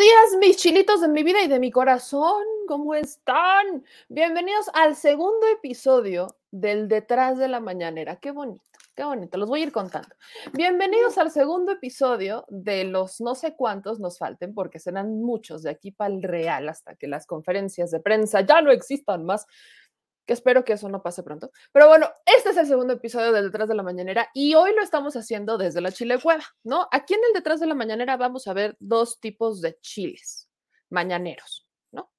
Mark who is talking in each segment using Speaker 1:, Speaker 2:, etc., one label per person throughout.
Speaker 1: Días, mis chilitos de mi vida y de mi corazón. ¿Cómo están? Bienvenidos al segundo episodio del Detrás de la Mañanera. Qué bonito, qué bonito. Los voy a ir contando. Bienvenidos al segundo episodio de los no sé cuántos nos falten, porque serán muchos de aquí para el real hasta que las conferencias de prensa ya no existan más espero que eso no pase pronto. Pero bueno, este es el segundo episodio del Detrás de la Mañanera y hoy lo estamos haciendo desde la Chile Cueva, ¿no? Aquí en el Detrás de la Mañanera vamos a ver dos tipos de chiles mañaneros, ¿no?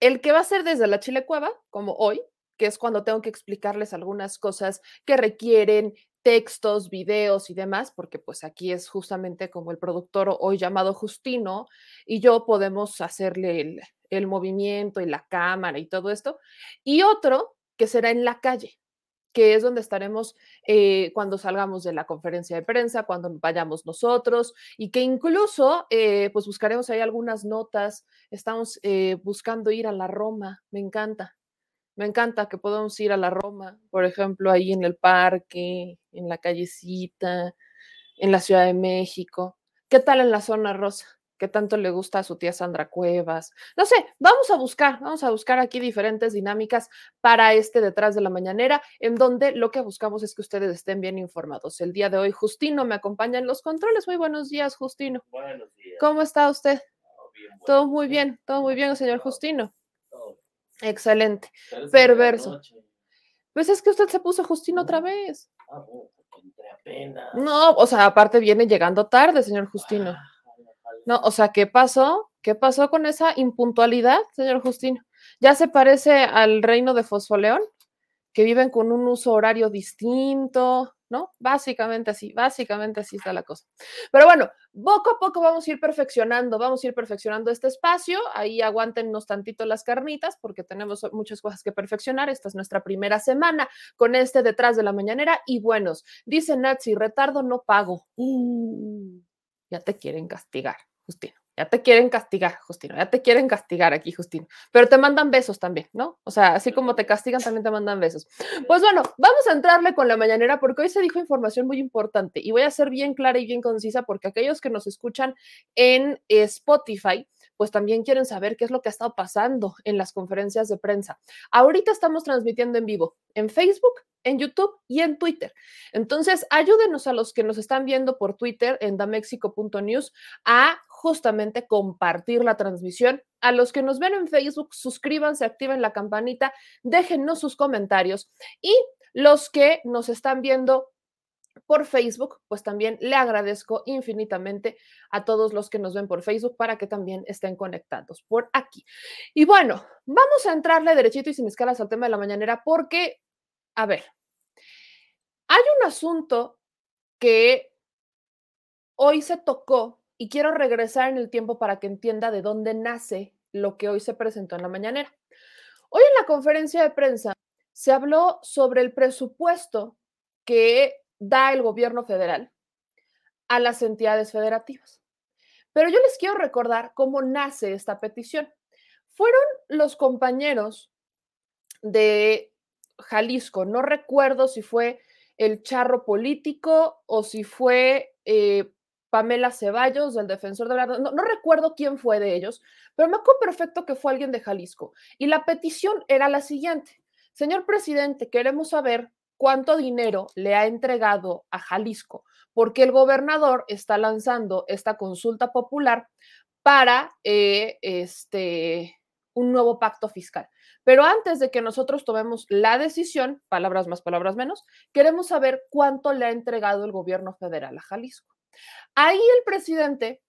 Speaker 1: El que va a ser desde la Chile Cueva, como hoy, que es cuando tengo que explicarles algunas cosas que requieren textos, videos y demás, porque pues aquí es justamente como el productor hoy llamado Justino y yo podemos hacerle el, movimiento y la cámara y todo esto, y otro que será en la calle, que es donde estaremos eh, cuando salgamos de la conferencia de prensa, cuando vayamos nosotros, y que incluso eh, pues buscaremos ahí algunas notas, estamos eh, buscando ir a la Roma, me encanta, me encanta que podamos ir a la Roma, por ejemplo, ahí en el parque, en la callecita, en la Ciudad de México. ¿Qué tal en la zona rosa? qué tanto le gusta a su tía Sandra Cuevas. No sé, vamos a buscar, vamos a buscar aquí diferentes dinámicas para este detrás de la mañanera, en donde lo que buscamos es que ustedes estén bien informados. El día de hoy, Justino me acompaña en los controles. Muy buenos días, Justino.
Speaker 2: Buenos días.
Speaker 1: ¿Cómo está usted?
Speaker 2: Todo bien.
Speaker 1: Todo muy bien, todo muy bien, señor Justino. Excelente. Perverso. Pues es que usted se puso Justino otra vez.
Speaker 2: Ah, bueno, apenas.
Speaker 1: No, o sea, aparte viene llegando tarde, señor Justino.
Speaker 2: Ah.
Speaker 1: No, o sea, ¿qué pasó? ¿Qué pasó con esa impuntualidad, señor Justino? ¿Ya se parece al reino de Fosfoleón? Que viven con un uso horario distinto, ¿no? Básicamente así, básicamente así está la cosa. Pero bueno, poco a poco vamos a ir perfeccionando, vamos a ir perfeccionando este espacio. Ahí aguántennos tantito las carnitas porque tenemos muchas cosas que perfeccionar. Esta es nuestra primera semana con este detrás de la mañanera. Y buenos, dice Nazi, retardo no pago. Uh, ya te quieren castigar, Justino. Ya te quieren castigar, Justino. Ya te quieren castigar aquí, Justino. Pero te mandan besos también, ¿no? O sea, así como te castigan, también te mandan besos. Pues bueno, vamos a entrarle con la mañanera porque hoy se dijo información muy importante y voy a ser bien clara y bien concisa porque aquellos que nos escuchan en Spotify, pues también quieren saber qué es lo que ha estado pasando en las conferencias de prensa. Ahorita estamos transmitiendo en vivo en Facebook, en YouTube y en Twitter. Entonces, ayúdenos a los que nos están viendo por Twitter en damexico.news a justamente compartir la transmisión. A los que nos ven en Facebook, suscríbanse, activen la campanita, déjennos sus comentarios y los que nos están viendo por Facebook, pues también le agradezco infinitamente a todos los que nos ven por Facebook para que también estén conectados por aquí. Y bueno, vamos a entrarle derechito y sin escalas al tema de la mañanera porque, a ver, hay un asunto que hoy se tocó y quiero regresar en el tiempo para que entienda de dónde nace lo que hoy se presentó en la mañanera. Hoy en la conferencia de prensa se habló sobre el presupuesto que da el gobierno federal a las entidades federativas. Pero yo les quiero recordar cómo nace esta petición. Fueron los compañeros de Jalisco, no recuerdo si fue el charro político o si fue eh, Pamela Ceballos, del defensor de la... No, no, recuerdo quién fue de ellos, pero me acuerdo perfecto que fue alguien de Jalisco. Y la petición era la siguiente. Señor presidente, queremos saber cuánto dinero le ha entregado a Jalisco, porque el gobernador está lanzando esta consulta popular para eh, este, un nuevo pacto fiscal. Pero antes de que nosotros tomemos la decisión, palabras más, palabras menos, queremos saber cuánto le ha entregado el gobierno federal a Jalisco. Ahí el presidente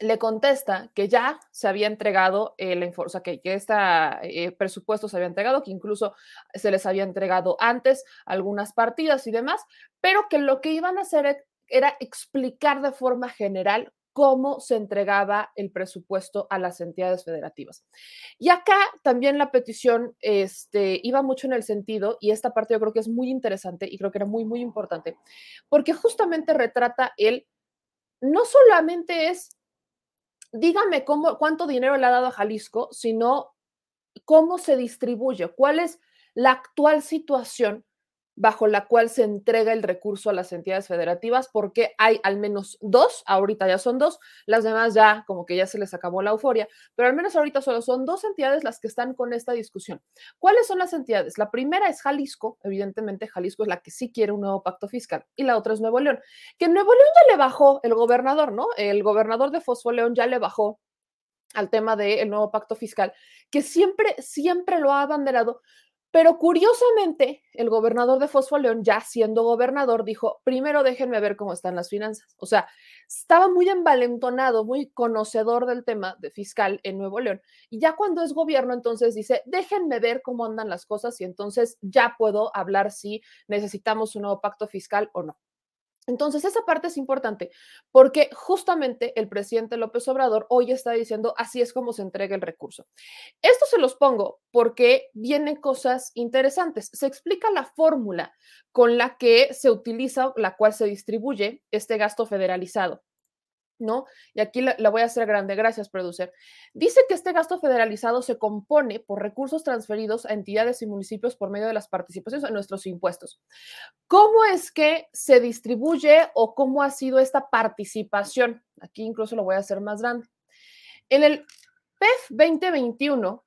Speaker 1: le contesta que ya se había entregado el o sea, que, que este eh, presupuesto se había entregado, que incluso se les había entregado antes algunas partidas y demás, pero que lo que iban a hacer era explicar de forma general cómo se entregaba el presupuesto a las entidades federativas. Y acá también la petición este, iba mucho en el sentido, y esta parte yo creo que es muy interesante y creo que era muy, muy importante, porque justamente retrata el, no solamente es dígame cómo, cuánto dinero le ha dado a Jalisco, sino cómo se distribuye, cuál es la actual situación bajo la cual se entrega el recurso a las entidades federativas, porque hay al menos dos, ahorita ya son dos, las demás ya como que ya se les acabó la euforia, pero al menos ahorita solo son dos entidades las que están con esta discusión. ¿Cuáles son las entidades? La primera es Jalisco, evidentemente Jalisco es la que sí quiere un nuevo pacto fiscal, y la otra es Nuevo León, que Nuevo León ya le bajó el gobernador, ¿no? El gobernador de Fosfoleón ya le bajó al tema del nuevo pacto fiscal, que siempre, siempre lo ha abanderado, pero curiosamente, el gobernador de Fosfoleón, ya siendo gobernador, dijo, primero déjenme ver cómo están las finanzas. O sea, estaba muy envalentonado, muy conocedor del tema de fiscal en Nuevo León. Y ya cuando es gobierno, entonces dice, déjenme ver cómo andan las cosas y entonces ya puedo hablar si necesitamos un nuevo pacto fiscal o no. Entonces, esa parte es importante porque justamente el presidente López Obrador hoy está diciendo así es como se entrega el recurso. Esto se los pongo porque vienen cosas interesantes. Se explica la fórmula con la que se utiliza, la cual se distribuye este gasto federalizado. ¿No? Y aquí la, voy a hacer grande, gracias, producer. Dice que este gasto federalizado se compone por recursos transferidos a entidades y municipios por medio de las participaciones en nuestros impuestos. ¿Cómo es que se distribuye o cómo ha sido esta participación? Aquí incluso lo voy a hacer más grande. En el PEF 2021,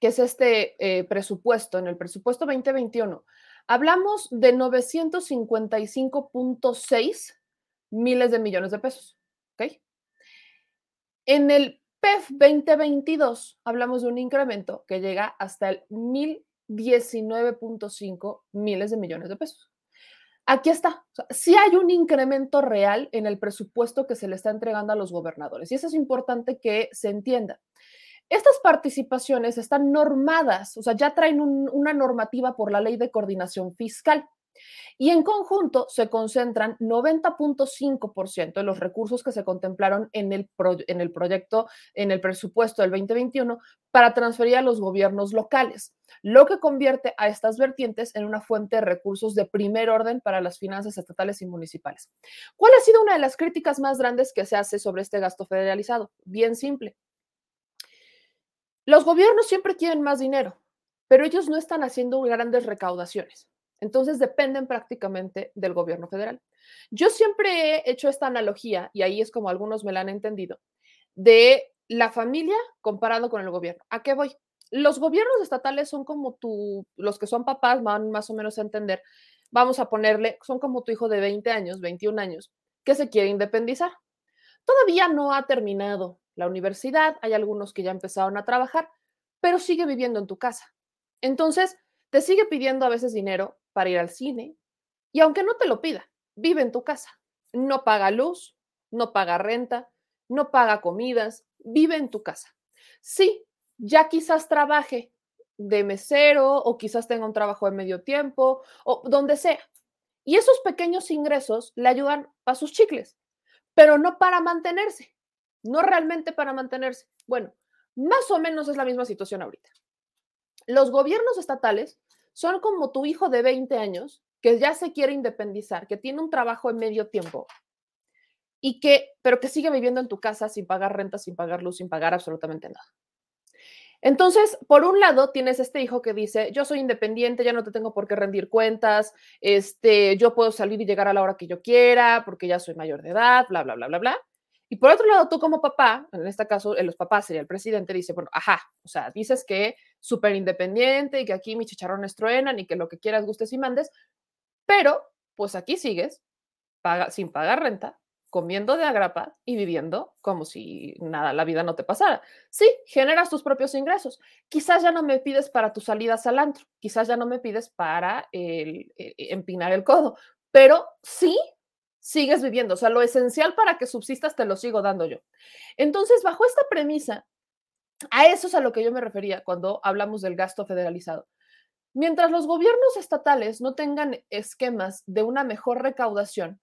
Speaker 1: que es este eh, presupuesto, en el presupuesto 2021, hablamos de 955.6 miles de millones de pesos. En el PEF 2022 hablamos de un incremento que llega hasta el 1019.5 miles de millones de pesos. Aquí está. Si hay un incremento real en el presupuesto que se le está entregando a los gobernadores. Y eso es importante que se entienda. Estas participaciones están normadas, o sea, ya traen una normativa por la ley de coordinación fiscal. Y en conjunto se concentran 90.5% de los recursos que se contemplaron en el, en el proyecto, en el presupuesto del 2021 para transferir a los gobiernos locales, lo que convierte a estas vertientes en una fuente de recursos de primer orden para las finanzas estatales y municipales. ¿Cuál ha sido una de las críticas más grandes que se hace sobre este gasto federalizado? Bien simple. Los gobiernos siempre quieren más dinero, pero ellos no están haciendo grandes recaudaciones. Entonces dependen prácticamente del gobierno federal. Yo siempre he hecho esta analogía, y ahí es como algunos me la han entendido, de la familia comparado con el gobierno. ¿A qué voy? Los gobiernos estatales son como tú, los que son papás van más o menos a entender, vamos a ponerle, son como tu hijo de 20 años, 21 años, que se quiere independizar. Todavía no ha terminado la universidad, hay algunos que ya empezaron a trabajar, pero sigue viviendo en tu casa. Entonces, te sigue pidiendo a veces dinero para ir al cine y aunque no te lo pida, vive en tu casa. No paga luz, no paga renta, no paga comidas, vive en tu casa. Sí, ya quizás trabaje de mesero o quizás tenga un trabajo de medio tiempo o donde sea. Y esos pequeños ingresos le ayudan a sus chicles, pero no para mantenerse, no realmente para mantenerse. Bueno, más o menos es la misma situación ahorita. Los gobiernos estatales son como tu hijo de 20 años que ya se quiere independizar, que tiene un trabajo en medio tiempo y que, pero que sigue viviendo en tu casa sin pagar renta, sin pagar luz, sin pagar absolutamente nada. Entonces, por un lado, tienes este hijo que dice, yo soy independiente, ya no te tengo por qué rendir cuentas, este, yo puedo salir y llegar a la hora que yo quiera porque ya soy mayor de edad, bla, bla, bla, bla, bla. Y por otro lado, tú como papá, en este caso, los papás sería el presidente, dice, bueno, ajá, o sea, dices que súper independiente y que aquí mis chicharrones truenan y que lo que quieras, gustes y mandes, pero pues aquí sigues paga, sin pagar renta, comiendo de agrapa y viviendo como si nada, la vida no te pasara. Sí, generas tus propios ingresos. Quizás ya no me pides para tus salidas al antro, quizás ya no me pides para el, el, empinar el codo, pero sí sigues viviendo. O sea, lo esencial para que subsistas te lo sigo dando yo. Entonces, bajo esta premisa, a eso es a lo que yo me refería cuando hablamos del gasto federalizado. Mientras los gobiernos estatales no tengan esquemas de una mejor recaudación,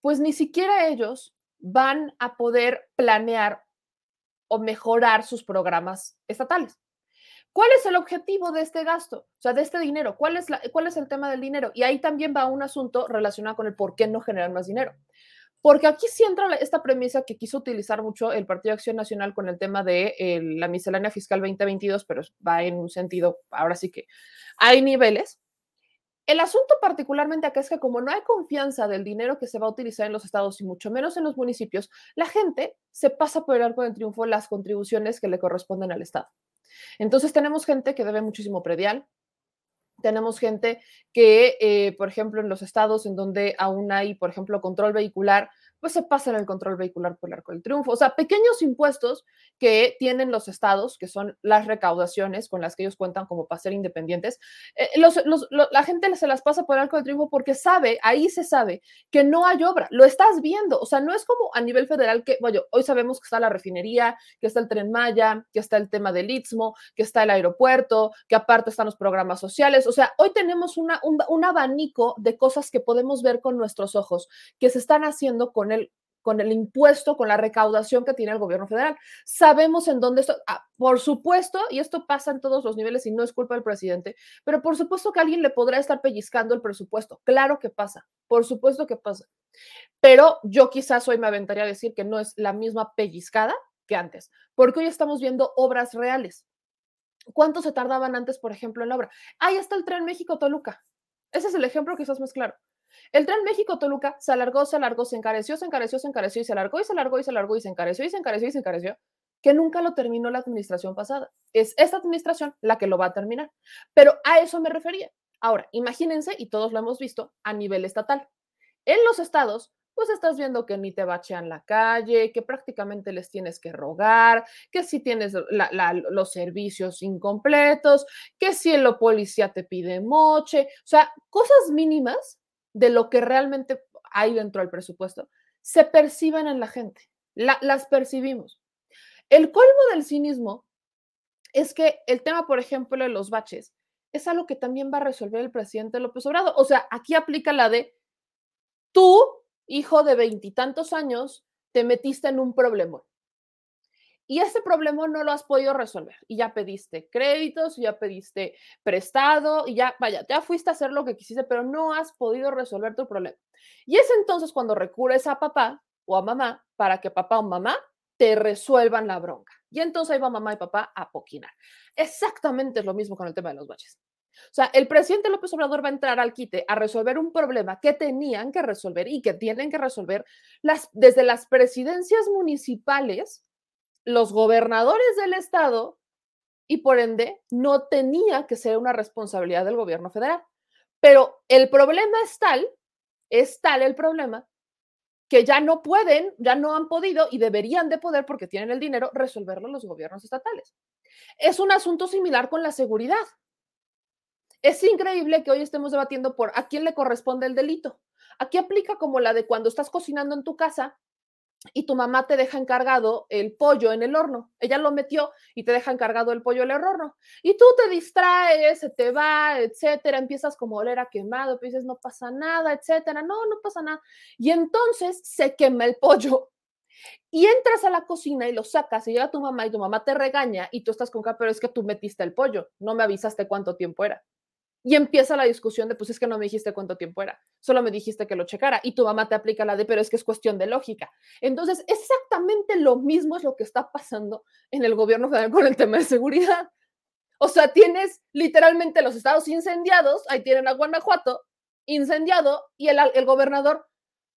Speaker 1: pues ni siquiera ellos van a poder planear o mejorar sus programas estatales. ¿Cuál es el objetivo de este gasto? O sea, de este dinero. ¿Cuál es, la, ¿Cuál es el tema del dinero? Y ahí también va un asunto relacionado con el por qué no generar más dinero. Porque aquí sí entra esta premisa que quiso utilizar mucho el Partido Acción Nacional con el tema de eh, la miscelánea fiscal 2022, pero va en un sentido, ahora sí que hay niveles. El asunto particularmente acá es que como no hay confianza del dinero que se va a utilizar en los estados y mucho menos en los municipios, la gente se pasa por el arco del triunfo las contribuciones que le corresponden al estado. Entonces tenemos gente que debe muchísimo predial, tenemos gente que, eh, por ejemplo, en los estados en donde aún hay, por ejemplo, control vehicular, pues se pasa en el control vehicular por el arco del triunfo. O sea, pequeños impuestos que tienen los estados, que son las recaudaciones con las que ellos cuentan como para ser independientes, eh, los, los, la gente se las pasa por el arco del triunfo porque sabe, ahí se sabe que no hay obra, lo estás viendo, o sea, no es como a nivel federal que, bueno, hoy sabemos que está la refinería, que está el tren Maya, que está el tema del Istmo, que está el aeropuerto, que aparte están los programas sociales, o sea, hoy tenemos una, un, un abanico de cosas que podemos ver con nuestros ojos, que se están haciendo con el con el impuesto, con la recaudación que tiene el gobierno federal. Sabemos en dónde está, ah, por supuesto, y esto pasa en todos los niveles y no es culpa del presidente, pero por supuesto que alguien le podrá estar pellizcando el presupuesto. Claro que pasa, por supuesto que pasa. Pero yo quizás hoy me aventaría a decir que no es la misma pellizcada que antes, porque hoy estamos viendo obras reales. ¿Cuánto se tardaban antes, por ejemplo, en la obra? Ahí está el tren México-Toluca. Ese es el ejemplo quizás más claro. El tren México-Toluca se alargó, se alargó, se encareció, se encareció, se encareció y se alargó y se alargó y se alargó y se encareció y se encareció y se encareció, que nunca lo terminó la administración pasada. Es esta administración la que lo va a terminar. Pero a eso me refería. Ahora, imagínense, y todos lo hemos visto, a nivel estatal. En los estados, pues estás viendo que ni te bachean la calle, que prácticamente les tienes que rogar, que si tienes los servicios incompletos, que si el policía te pide moche, o sea, cosas mínimas de lo que realmente hay dentro del presupuesto, se perciben en la gente, las percibimos. El colmo del cinismo es que el tema, por ejemplo, de los baches, es algo que también va a resolver el presidente López Obrador. O sea, aquí aplica la de tú, hijo de veintitantos años, te metiste en un problema y ese problema no lo has podido resolver y ya pediste créditos, ya pediste prestado y ya, vaya, ya fuiste a hacer lo que quisiste, pero no has podido resolver tu problema. Y es entonces cuando recurres a papá o a mamá para que papá o mamá te resuelvan la bronca. Y entonces ahí va mamá y papá a poquinar. Exactamente es lo mismo con el tema de los baches. O sea, el presidente López Obrador va a entrar al quite a resolver un problema que tenían que resolver y que tienen que resolver las, desde las presidencias municipales los gobernadores del estado y por ende no tenía que ser una responsabilidad del gobierno federal. Pero el problema es tal, es tal el problema, que ya no pueden, ya no han podido y deberían de poder, porque tienen el dinero, resolverlo los gobiernos estatales. Es un asunto similar con la seguridad. Es increíble que hoy estemos debatiendo por a quién le corresponde el delito. Aquí aplica como la de cuando estás cocinando en tu casa y tu mamá te deja encargado el pollo en el horno. Ella lo metió y te deja encargado el pollo en el horno. Y tú te distraes, se te va, etcétera, empiezas como oler a quemado, dices, no pasa nada, etcétera. No, no pasa nada. Y entonces se quema el pollo. Y entras a la cocina y lo sacas y llega tu mamá y tu mamá te regaña y tú estás con pero es que tú metiste el pollo, no me avisaste cuánto tiempo era. Y empieza la discusión de, pues es que no me dijiste cuánto tiempo era, solo me dijiste que lo checara. Y tu mamá te aplica la de, pero es que es cuestión de lógica. Entonces, exactamente lo mismo es lo que está pasando en el gobierno federal con el tema de seguridad. O sea, tienes literalmente los estados incendiados, ahí tienen a Guanajuato incendiado y el, el gobernador,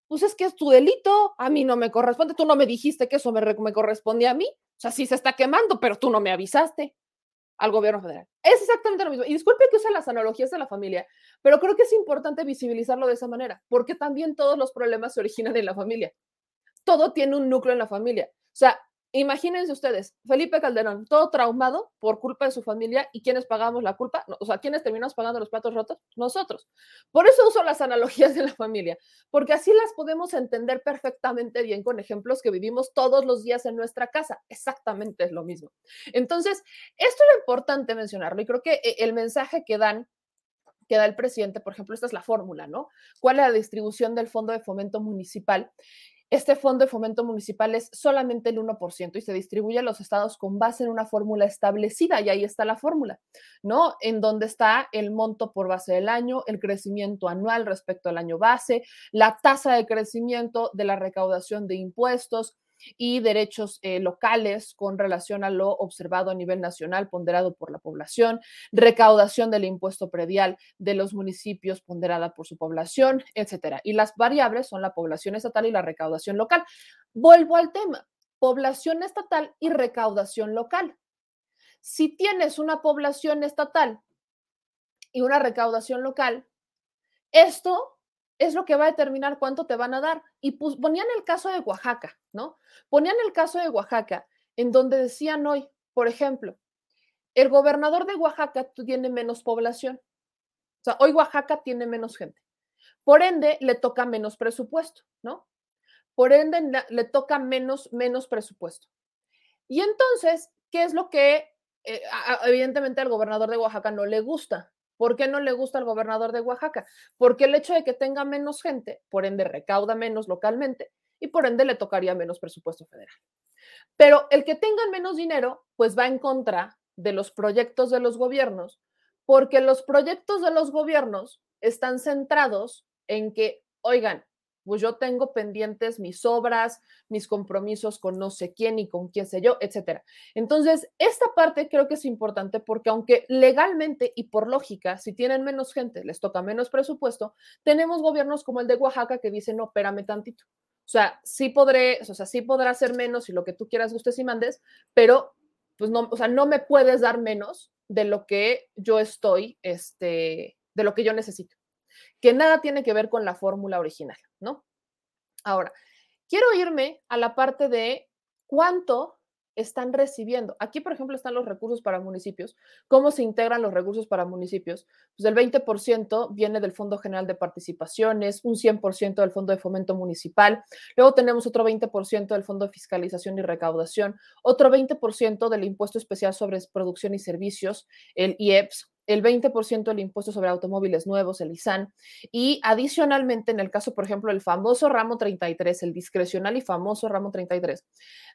Speaker 1: pues es que es tu delito, a mí no me corresponde, tú no me dijiste que eso me, me corresponde a mí. O sea, sí se está quemando, pero tú no me avisaste al gobierno federal. Es exactamente lo mismo. Y disculpe que use las analogías de la familia, pero creo que es importante visibilizarlo de esa manera, porque también todos los problemas se originan en la familia. Todo tiene un núcleo en la familia. O sea, Imagínense ustedes, Felipe Calderón, todo traumado por culpa de su familia y quiénes pagamos la culpa, o sea, ¿quiénes terminamos pagando los platos rotos? Nosotros. Por eso uso las analogías de la familia, porque así las podemos entender perfectamente bien con ejemplos que vivimos todos los días en nuestra casa. Exactamente es lo mismo. Entonces, esto es importante mencionarlo y creo que eh, el mensaje que dan que da el presidente, por ejemplo, esta es la fórmula, ¿no? ¿Cuál es la distribución del Fondo de Fomento Municipal? Este fondo de fomento municipal es solamente el 1% y se distribuye a los estados con base en una fórmula establecida y ahí está la fórmula, ¿no? En donde está el monto por base del año, el crecimiento anual respecto al año base, la tasa de crecimiento de la recaudación de impuestos, y derechos eh, locales con relación a lo observado a nivel nacional ponderado por la población, recaudación del impuesto predial de los municipios ponderada por su población, etcétera. Y las variables son la población estatal y la recaudación local. Vuelvo al tema, población estatal y recaudación local. Si tienes una población estatal y una recaudación local, esto es lo que va a determinar cuánto te van a dar. Y ponían el caso de Oaxaca, ¿no? Ponían el caso de Oaxaca, en donde decían hoy, por ejemplo, el gobernador de Oaxaca tiene menos población. O sea, hoy Oaxaca tiene menos gente. Por ende, le toca menos presupuesto, ¿no? Por ende, le toca menos, menos presupuesto. Y entonces, ¿qué es lo que eh, evidentemente al gobernador de Oaxaca no le gusta? ¿Por qué no le gusta al gobernador de Oaxaca? Porque el hecho de que tenga menos gente, por ende recauda menos localmente y por ende le tocaría menos presupuesto federal. Pero el que tengan menos dinero, pues va en contra de los proyectos de los gobiernos, porque los proyectos de los gobiernos están centrados en que, oigan, pues yo tengo pendientes mis obras, mis compromisos con no sé quién y con quién sé yo, etcétera. Entonces, esta parte creo que es importante porque aunque legalmente y por lógica, si tienen menos gente, les toca menos presupuesto, tenemos gobiernos como el de Oaxaca que dicen, no, espérame tantito. O sea, sí podré, o sea, sí podrá ser menos y lo que tú quieras, gustes y mandes, pero pues no, o sea, no me puedes dar menos de lo que yo estoy, este, de lo que yo necesito que nada tiene que ver con la fórmula original, ¿no? Ahora, quiero irme a la parte de cuánto están recibiendo. Aquí, por ejemplo, están los recursos para municipios. ¿Cómo se integran los recursos para municipios? Pues el 20% viene del Fondo General de Participaciones, un 100% del Fondo de Fomento Municipal, luego tenemos otro 20% del Fondo de Fiscalización y Recaudación, otro 20% del Impuesto Especial sobre Producción y Servicios, el IEPS, el 20% del impuesto sobre automóviles nuevos, el ISAN, y adicionalmente, en el caso, por ejemplo, el famoso ramo 33, el discrecional y famoso ramo 33,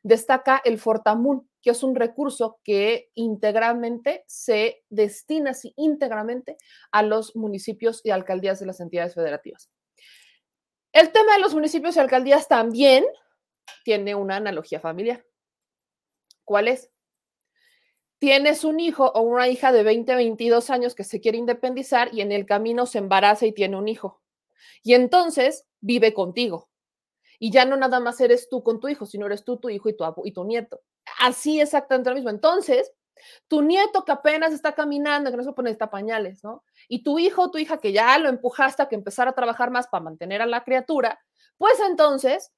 Speaker 1: destaca el Fortamun, que es un recurso que íntegramente se destina así íntegramente a los municipios y alcaldías de las entidades federativas. El tema de los municipios y alcaldías también tiene una analogía familiar. ¿Cuál es? Tienes un hijo o una hija de 20, 22 años que se quiere independizar y en el camino se embaraza y tiene un hijo. Y entonces vive contigo. Y ya no nada más eres tú con tu hijo, sino eres tú, tu hijo y tu, y tu nieto. Así exactamente lo mismo. Entonces, tu nieto que apenas está caminando, que no se pone esta pañales, ¿no? Y tu hijo o tu hija que ya lo empujaste a que empezara a trabajar más para mantener a la criatura, pues entonces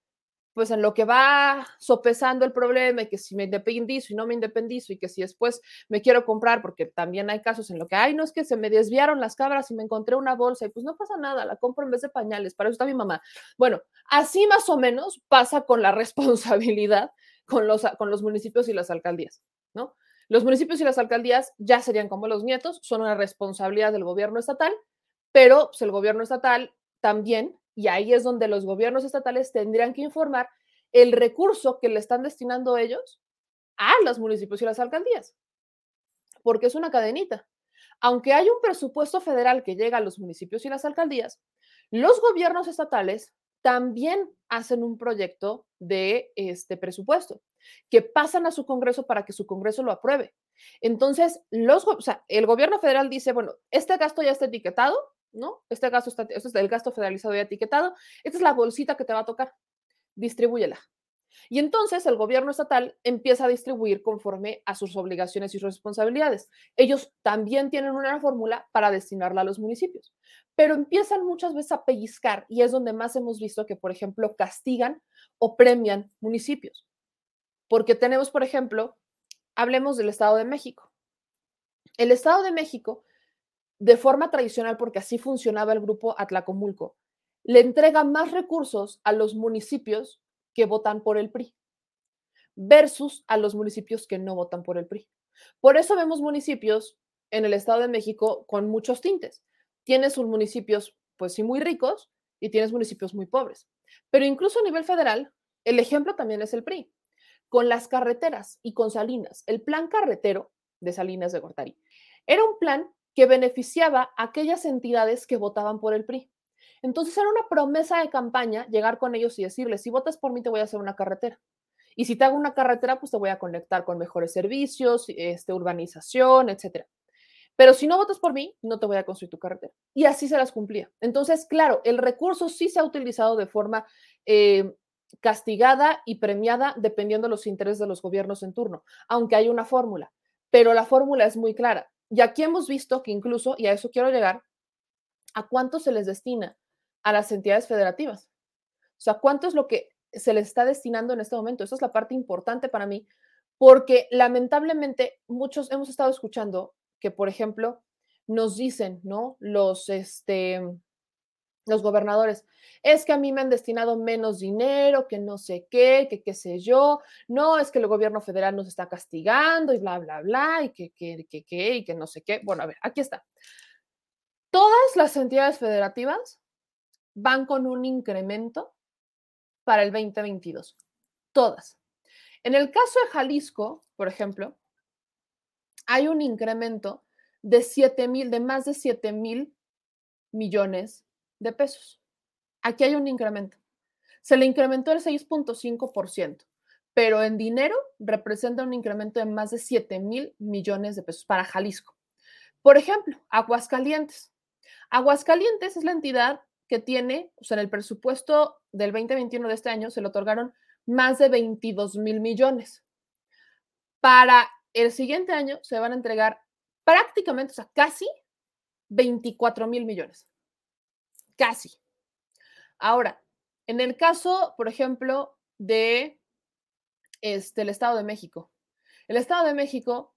Speaker 1: pues en lo que va sopesando el problema y que si me independizo y no me independizo y que si después me quiero comprar, porque también hay casos en lo que, ay, no es que se me desviaron las cabras y me encontré una bolsa y pues no pasa nada, la compro en vez de pañales, para eso está mi mamá. Bueno, así más o menos pasa con la responsabilidad con los, con los municipios y las alcaldías, ¿no? Los municipios y las alcaldías ya serían como los nietos, son una responsabilidad del gobierno estatal, pero pues, el gobierno estatal también y ahí es donde los gobiernos estatales tendrían que informar el recurso que le están destinando ellos a los municipios y las alcaldías, porque es una cadenita. Aunque hay un presupuesto federal que llega a los municipios y las alcaldías, los gobiernos estatales también hacen un proyecto de este presupuesto que pasan a su Congreso para que su Congreso lo apruebe. Entonces, los, el gobierno federal dice, bueno, este gasto ya está etiquetado, ¿no? Este gasto está, esto es el gasto federalizado y etiquetado, esta es la bolsita que te va a tocar, distribúyela. Y entonces el gobierno estatal empieza a distribuir conforme a sus obligaciones y responsabilidades. Ellos también tienen una fórmula para destinarla a los municipios, pero empiezan muchas veces a pellizcar y es donde más hemos visto que, por ejemplo, castigan o premian municipios. Porque tenemos, por ejemplo, hablemos del Estado de México. El Estado de México de forma tradicional, porque así funcionaba el grupo Atlacomulco, le entrega más recursos a los municipios que votan por el PRI versus a los municipios que no votan por el PRI. Por eso vemos municipios en el Estado de México con muchos tintes. Tienes un municipios, pues sí, muy ricos y tienes municipios muy pobres. Pero incluso a nivel federal, el ejemplo también es el PRI. Con las carreteras y con Salinas, el plan carretero de Salinas de Gortari era un plan que beneficiaba a aquellas entidades que votaban por el PRI. Entonces era una promesa de campaña llegar con ellos y decirles, si votas por mí te voy a hacer una carretera. Y si te hago una carretera, pues te voy a conectar con mejores servicios, este, urbanización, etcétera. Pero si no votas por mí, no te voy a construir tu carretera. Y así se las cumplía. Entonces, claro, el recurso sí se ha utilizado de forma eh, castigada y premiada dependiendo de los intereses de los gobiernos en turno, aunque hay una fórmula. Pero la fórmula es muy clara. Y aquí hemos visto que incluso, y a eso quiero llegar, a cuánto se les destina a las entidades federativas. O sea, cuánto es lo que se les está destinando en este momento. Esa es la parte importante para mí, porque lamentablemente muchos hemos estado escuchando que, por ejemplo, nos dicen, ¿no? Los, este, los gobernadores, es que a mí me han destinado menos dinero, que no sé qué, que qué sé yo, no, es que el gobierno federal nos está castigando y bla, bla, bla, y que, que, que, que, y que no sé qué. Bueno, a ver, aquí está. Todas las entidades federativas van con un incremento para el 2022. Todas. En el caso de Jalisco, por ejemplo, hay un incremento de 7 mil, de más de 7 mil millones de pesos. Aquí hay un incremento. Se le incrementó el 6.5%, pero en dinero representa un incremento de más de 7 mil millones de pesos para Jalisco. Por ejemplo, Aguascalientes. Aguascalientes es la entidad que tiene, o sea, en el presupuesto del 2021 de este año se le otorgaron más de 22 mil millones. Para el siguiente año se van a entregar prácticamente, o sea, casi 24 mil millones. Casi. Ahora, en el caso, por ejemplo, de este, el Estado de México. El Estado de México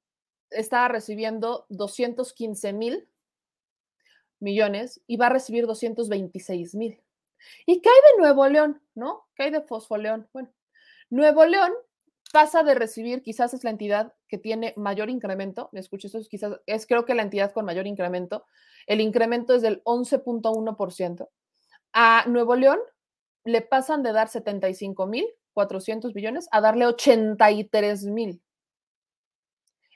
Speaker 1: está recibiendo 215 mil millones y va a recibir 226 mil. ¿Y hay de Nuevo León? ¿No? ¿Qué hay de Fosfoleón? Bueno, Nuevo León pasa de recibir, quizás es la entidad que tiene mayor incremento, me escucho esto, quizás es creo que la entidad con mayor incremento, el incremento es del 11.1%. A Nuevo León le pasan de dar 75 mil 400 billones a darle 83 mil.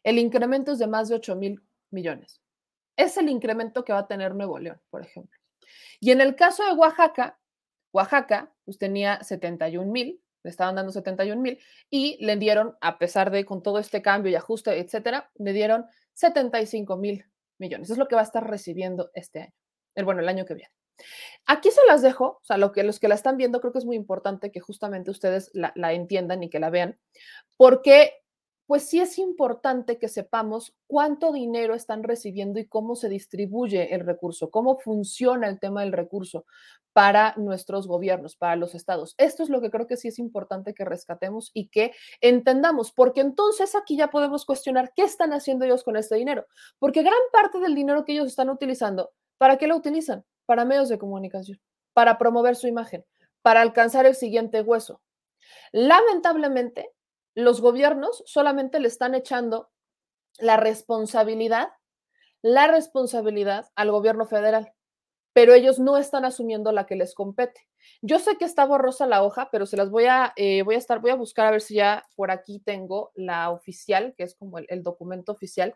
Speaker 1: El incremento es de más de 8 mil millones. Es el incremento que va a tener Nuevo León, por ejemplo. Y en el caso de Oaxaca, Oaxaca pues tenía 71 mil, le estaban dando 71 mil y le dieron, a pesar de con todo este cambio y ajuste, etcétera, le dieron 75 mil millones. Es lo que va a estar recibiendo este año, el, bueno, el año que viene. Aquí se las dejo, o sea, lo que, los que la están viendo, creo que es muy importante que justamente ustedes la, la entiendan y que la vean, porque pues sí es importante que sepamos cuánto dinero están recibiendo y cómo se distribuye el recurso, cómo funciona el tema del recurso para nuestros gobiernos, para los estados. Esto es lo que creo que sí es importante que rescatemos y que entendamos, porque entonces aquí ya podemos cuestionar qué están haciendo ellos con este dinero, porque gran parte del dinero que ellos están utilizando, ¿para qué lo utilizan? Para medios de comunicación, para promover su imagen, para alcanzar el siguiente hueso. Lamentablemente, los gobiernos solamente le están echando la responsabilidad, la responsabilidad al gobierno federal, pero ellos no están asumiendo la que les compete. Yo sé que está borrosa la hoja, pero se las voy a, eh, voy a estar, voy a buscar a ver si ya por aquí tengo la oficial, que es como el, documento oficial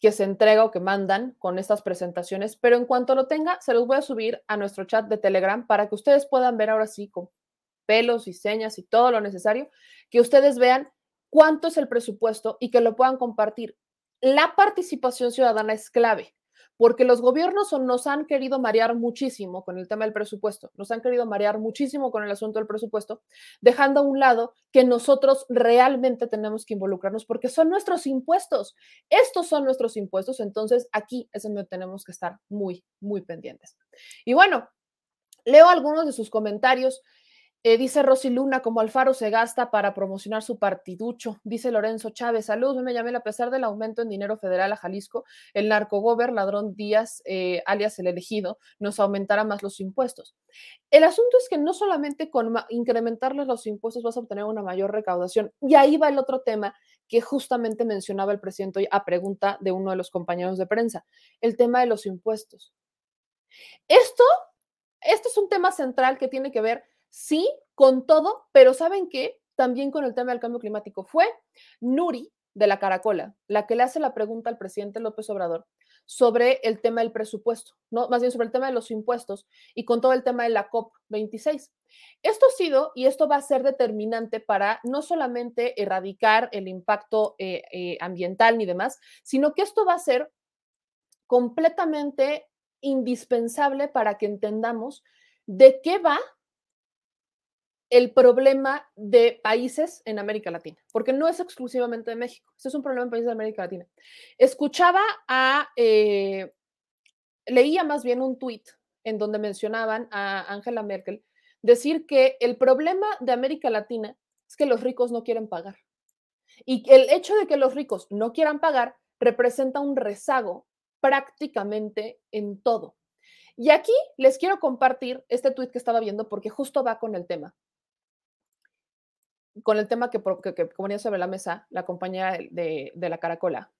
Speaker 1: que se entrega o que mandan con estas presentaciones, pero en cuanto lo tenga, se los voy a subir a nuestro chat de Telegram para que ustedes puedan ver ahora sí con pelos y señas y todo lo necesario, que ustedes vean cuánto es el presupuesto y que lo puedan compartir. La participación ciudadana es clave, porque los gobiernos nos han querido marear muchísimo con el tema del presupuesto, nos han querido marear muchísimo con el asunto del presupuesto, dejando a un lado que nosotros realmente tenemos que involucrarnos porque son nuestros impuestos. Estos son nuestros impuestos, entonces aquí es donde tenemos que estar muy, muy pendientes. Y bueno, leo algunos de sus comentarios. Eh, dice Rosy Luna, como Alfaro se gasta para promocionar su partiducho. Dice Lorenzo Chávez, salud, me llamé a pesar del aumento en dinero federal a Jalisco, el narcogober ladrón Díaz, eh, alias el elegido, nos aumentará más los impuestos. El asunto es que no solamente con incrementarles los impuestos vas a obtener una mayor recaudación. Y ahí va el otro tema que justamente mencionaba el presidente hoy a pregunta de uno de los compañeros de prensa, el tema de los impuestos. Esto, esto es un tema central que tiene que ver sí, con todo, pero ¿saben qué? También con el tema del cambio climático. Fue Nuri de la Caracola la que le hace la pregunta al presidente López Obrador sobre el tema del presupuesto, ¿no? Más bien sobre el tema de los impuestos y con todo el tema de la COP26. Esto ha sido y esto va a ser determinante para no solamente erradicar el impacto eh, eh, ambiental ni demás, sino que esto va a ser completamente indispensable para que entendamos de qué va el problema de países en América Latina, porque no es exclusivamente de México, este es un problema en países de América Latina. Escuchaba a, eh, leía más bien un tuit en donde mencionaban a Angela Merkel decir que el problema de América Latina es que los ricos no quieren pagar. Y el hecho de que los ricos no quieran pagar representa un rezago prácticamente en todo. Y aquí les quiero compartir este tuit que estaba viendo porque justo va con el tema con el tema que, que, ponía sobre la mesa la compañía de, la Caracola.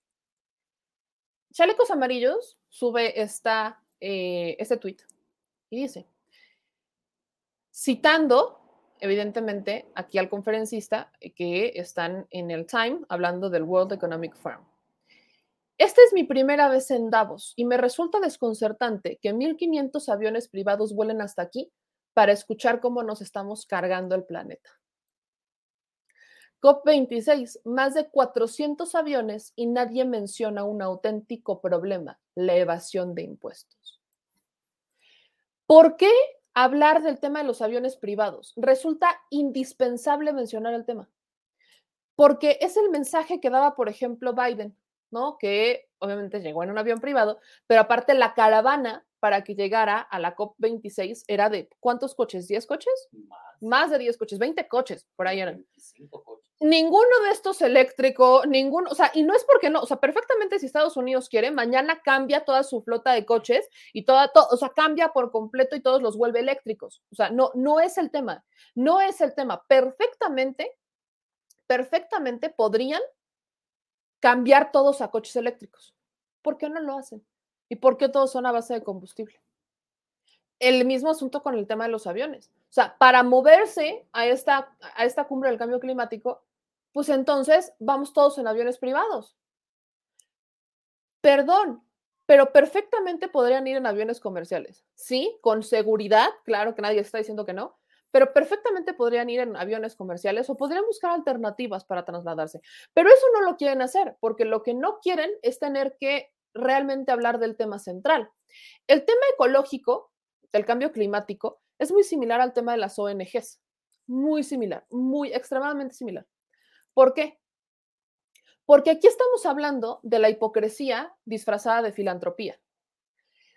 Speaker 1: Chalecos Amarillos sube esta, eh, este tweet y dice, citando evidentemente aquí al conferencista que están en el Time hablando del World Economic Forum. Esta es mi primera vez en Davos y me resulta desconcertante que 1.500 aviones privados vuelen hasta aquí para escuchar cómo nos estamos cargando el planeta. COP26, más de 400 aviones y nadie menciona un auténtico problema, la evasión de impuestos. ¿Por qué hablar del tema de los aviones privados? Resulta indispensable mencionar el tema, porque es el mensaje que daba, por ejemplo, Biden, ¿no? Que obviamente llegó en un avión privado, pero aparte la caravana para que llegara a la COP26 era de ¿cuántos coches? ¿10 coches? Más, de 10 coches, 20 coches, por ahí eran. Coches ninguno de estos eléctrico, ninguno, o sea, y no es porque no, o sea, perfectamente si Estados Unidos quiere, mañana cambia toda su flota de coches y toda, o sea, cambia por completo y todos los vuelve eléctricos. O sea, no, no es el tema, no es el tema. Perfectamente, perfectamente podrían cambiar todos a coches eléctricos. ¿Por qué no lo hacen? ¿Y por qué todos son a base de combustible? El mismo asunto con el tema de los aviones. O sea, para moverse a esta, a esta cumbre del cambio climático, pues entonces vamos todos en aviones privados. Perdón, pero perfectamente podrían ir en aviones comerciales. Sí, con seguridad, claro que nadie está diciendo que no, pero perfectamente podrían ir en aviones comerciales o podrían buscar alternativas para trasladarse. Pero eso no lo quieren hacer, porque lo que no quieren es tener que realmente hablar del tema central. El tema ecológico, del cambio climático, es muy similar al tema de las ONGs. Muy similar, muy extremadamente similar. ¿Por qué? Porque aquí estamos hablando de la hipocresía disfrazada de filantropía.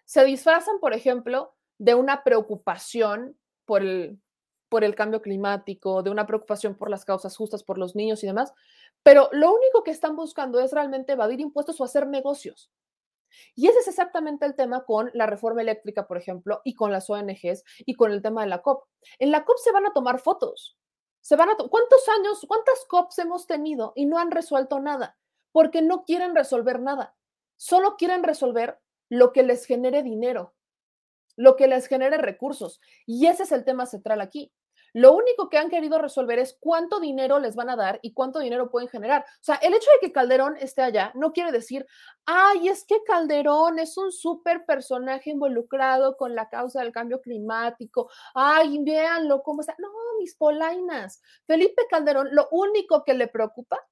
Speaker 1: Se disfrazan, por ejemplo, de una preocupación por el, por el cambio climático, de una preocupación por las causas justas, por los niños y demás, pero lo único que están buscando es realmente evadir impuestos o hacer negocios. Y ese es exactamente el tema con la reforma eléctrica, por ejemplo, y con las ONGs y con el tema de la COP. En la COP se van a tomar fotos, se van a ¿Cuántos años, cuántas COPs hemos tenido y no han resuelto nada? Porque no quieren resolver nada. Solo quieren resolver lo que les genere dinero, lo que les genere recursos. Y ese es el tema central aquí. Lo único que han querido resolver es cuánto dinero les van a dar y cuánto dinero pueden generar. O sea, el hecho de que Calderón esté allá no quiere decir, ay, es que Calderón es un súper personaje involucrado con la causa del cambio climático. Ay, véanlo cómo está. No, mis polainas. Felipe Calderón, lo único que le preocupa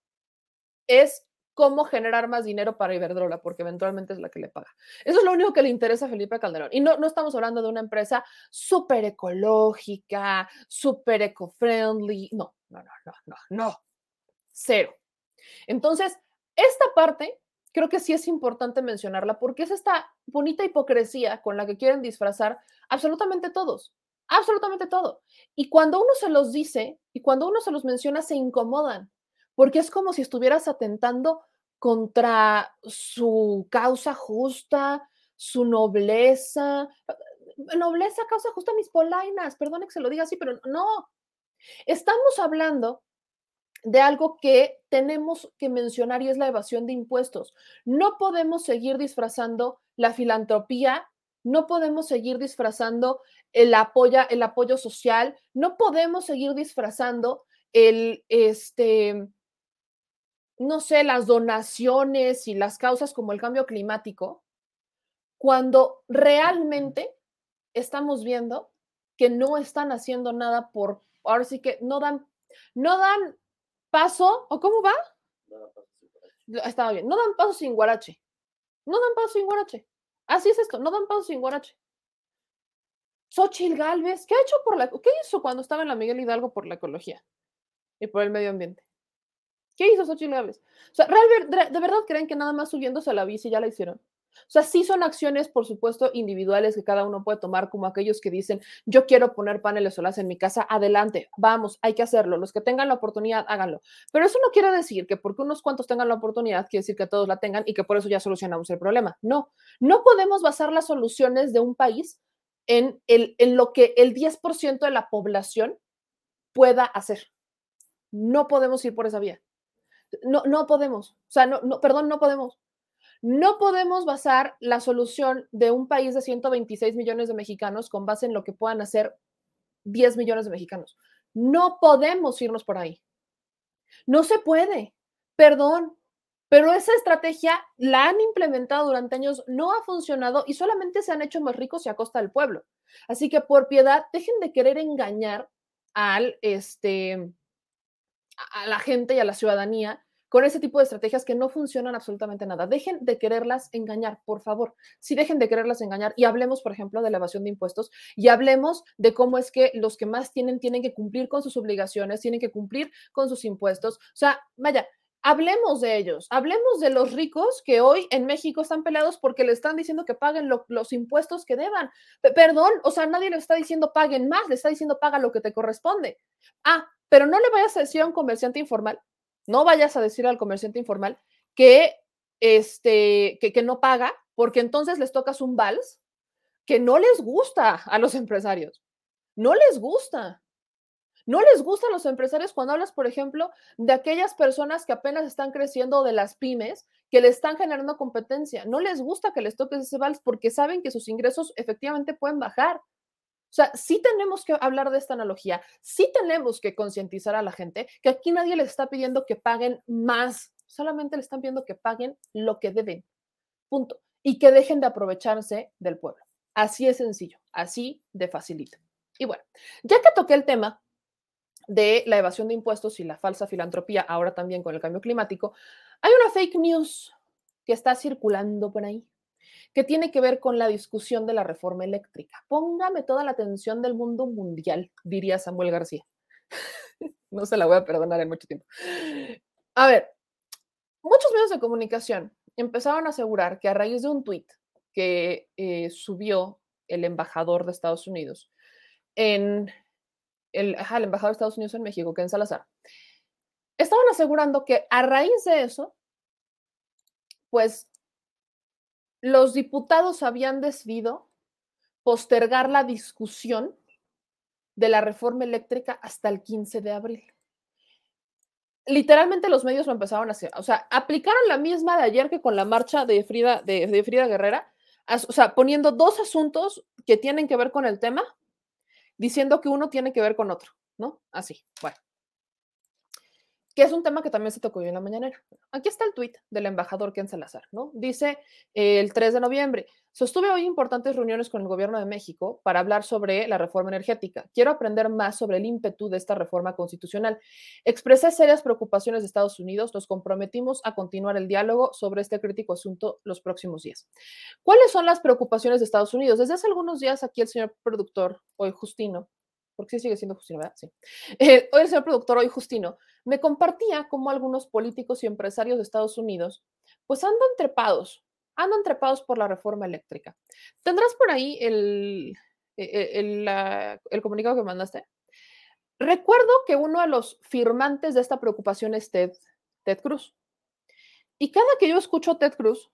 Speaker 1: es cómo generar más dinero para Iberdrola, porque eventualmente es la que le paga. Eso es lo único que le interesa a Felipe Calderón. Y no, no estamos hablando de una empresa súper ecológica, súper eco-friendly. No, no, no, no, no, no. Cero. Entonces, esta parte creo que sí es importante mencionarla porque es esta bonita hipocresía con la que quieren disfrazar absolutamente todos, absolutamente todo. Y cuando uno se los dice y cuando uno se los menciona, se incomodan porque es como si estuvieras atentando contra su causa justa, su nobleza. Eh, nobleza, causa justa, mis polainas, perdone que se lo diga así, pero no. Estamos hablando de algo que tenemos que mencionar y es la evasión de impuestos. No podemos seguir disfrazando la filantropía, no podemos seguir disfrazando el apoyo, el apoyo social, no podemos seguir disfrazando el, este, no sé, las donaciones y las causas como el cambio climático cuando realmente estamos viendo que no están haciendo nada por, ahora sí que no dan, no dan paso, ¿o cómo va? Estaba bien, no dan paso sin guarache. No dan paso sin guarache. Así es esto, no dan paso sin guarache. Xochitl Galvez, ¿qué ha hecho por la, qué hizo cuando estaba en la Miguel Hidalgo por la ecología y por el medio ambiente? ¿Qué hizo Xochitl Galvez? O sea, ¿de verdad creen que nada más subiéndose a la bici ya la hicieron? O sea, sí son acciones, por supuesto, individuales que cada uno puede tomar, como aquellos que dicen, yo quiero poner paneles solares en mi casa, adelante, vamos, hay que hacerlo. Los que tengan la oportunidad, háganlo. Pero eso no quiere decir que porque unos cuantos tengan la oportunidad, quiere decir que todos la tengan y que por eso ya solucionamos el problema. No, no podemos basar las soluciones de un país en lo que el 10% de la población pueda hacer. No podemos ir por esa vía. No, no podemos. O sea, no, no, perdón, no podemos. No podemos basar la solución de un país de 126 millones de mexicanos con base en lo que puedan hacer 10 millones de mexicanos. No podemos irnos por ahí. No se puede. Perdón. Pero esa estrategia la han implementado durante años, no ha funcionado y solamente se han hecho más ricos y a costa del pueblo. Así que por piedad, dejen de querer engañar al, este, a la gente y a la ciudadanía con ese tipo de estrategias que no funcionan absolutamente nada. Dejen de quererlas engañar, por favor. Sí, dejen de quererlas engañar y hablemos, por ejemplo, de la evasión de impuestos y hablemos de cómo es que los que más tienen tienen que cumplir con sus obligaciones, tienen que cumplir con sus impuestos. O sea, vaya, hablemos de ellos, hablemos de los ricos que hoy en México están peleados porque le están diciendo que paguen los impuestos que deban. perdón, o sea, nadie le está diciendo paguen más, le está diciendo paga lo que te corresponde. Ah, pero no le vayas a decir a un comerciante informal no vayas a decir al comerciante informal que, este, que, que no paga, porque entonces les tocas un vals que no les gusta a los empresarios. No les gusta. No les gusta a los empresarios cuando hablas, por ejemplo, de aquellas personas que apenas están creciendo, de las pymes, que le están generando competencia. No les gusta que les toques ese vals porque saben que sus ingresos efectivamente pueden bajar. O sea, sí tenemos que hablar de esta analogía, sí tenemos que concientizar a la gente que aquí nadie les está pidiendo que paguen más, solamente le están pidiendo que paguen lo que deben. Punto. Y que dejen de aprovecharse del pueblo. Así es sencillo, así de facilito. Y bueno, ya que toqué el tema de la evasión de impuestos y la falsa filantropía, ahora también con el cambio climático, hay una fake news que está circulando por ahí que tiene que ver con la discusión de la reforma eléctrica. Póngame toda la atención del mundo mundial, diría Samuel García. no se la voy a perdonar en mucho tiempo. A ver, muchos medios de comunicación empezaron a asegurar que a raíz de un tuit que eh, subió el embajador de Estados Unidos en el, el embajador de Estados Unidos en México, Ken Salazar, estaban asegurando que a raíz de eso, pues los diputados habían decidido postergar la discusión de la reforma eléctrica hasta el 15 de abril. Literalmente los medios lo empezaron a hacer, o sea, aplicaron la misma de ayer que con la marcha de Frida, de, Frida Guerrera, o sea, poniendo dos asuntos que tienen que ver con el tema, diciendo que uno tiene que ver con otro, ¿no? Así, bueno que es un tema que también se tocó hoy en la mañanera. Aquí está el tuit del embajador Ken Salazar, ¿no? Dice el 3 de noviembre, sostuve hoy importantes reuniones con el gobierno de México para hablar sobre la reforma energética. Quiero aprender más sobre el ímpetu de esta reforma constitucional. Expresé serias preocupaciones de Estados Unidos, nos comprometimos a continuar el diálogo sobre este crítico asunto los próximos días. ¿Cuáles son las preocupaciones de Estados Unidos? Desde hace algunos días aquí el señor productor, hoy Justino, porque sí sigue siendo Justino, ¿verdad? Sí. Eh, el señor productor, hoy Justino, me compartía cómo algunos políticos y empresarios de Estados Unidos, pues andan trepados, andan trepados por la reforma eléctrica. ¿Tendrás por ahí el, e, e, el, el comunicado que mandaste? Recuerdo que uno de los firmantes de esta preocupación es Ted, Ted Cruz. Y cada que yo escucho a Ted Cruz,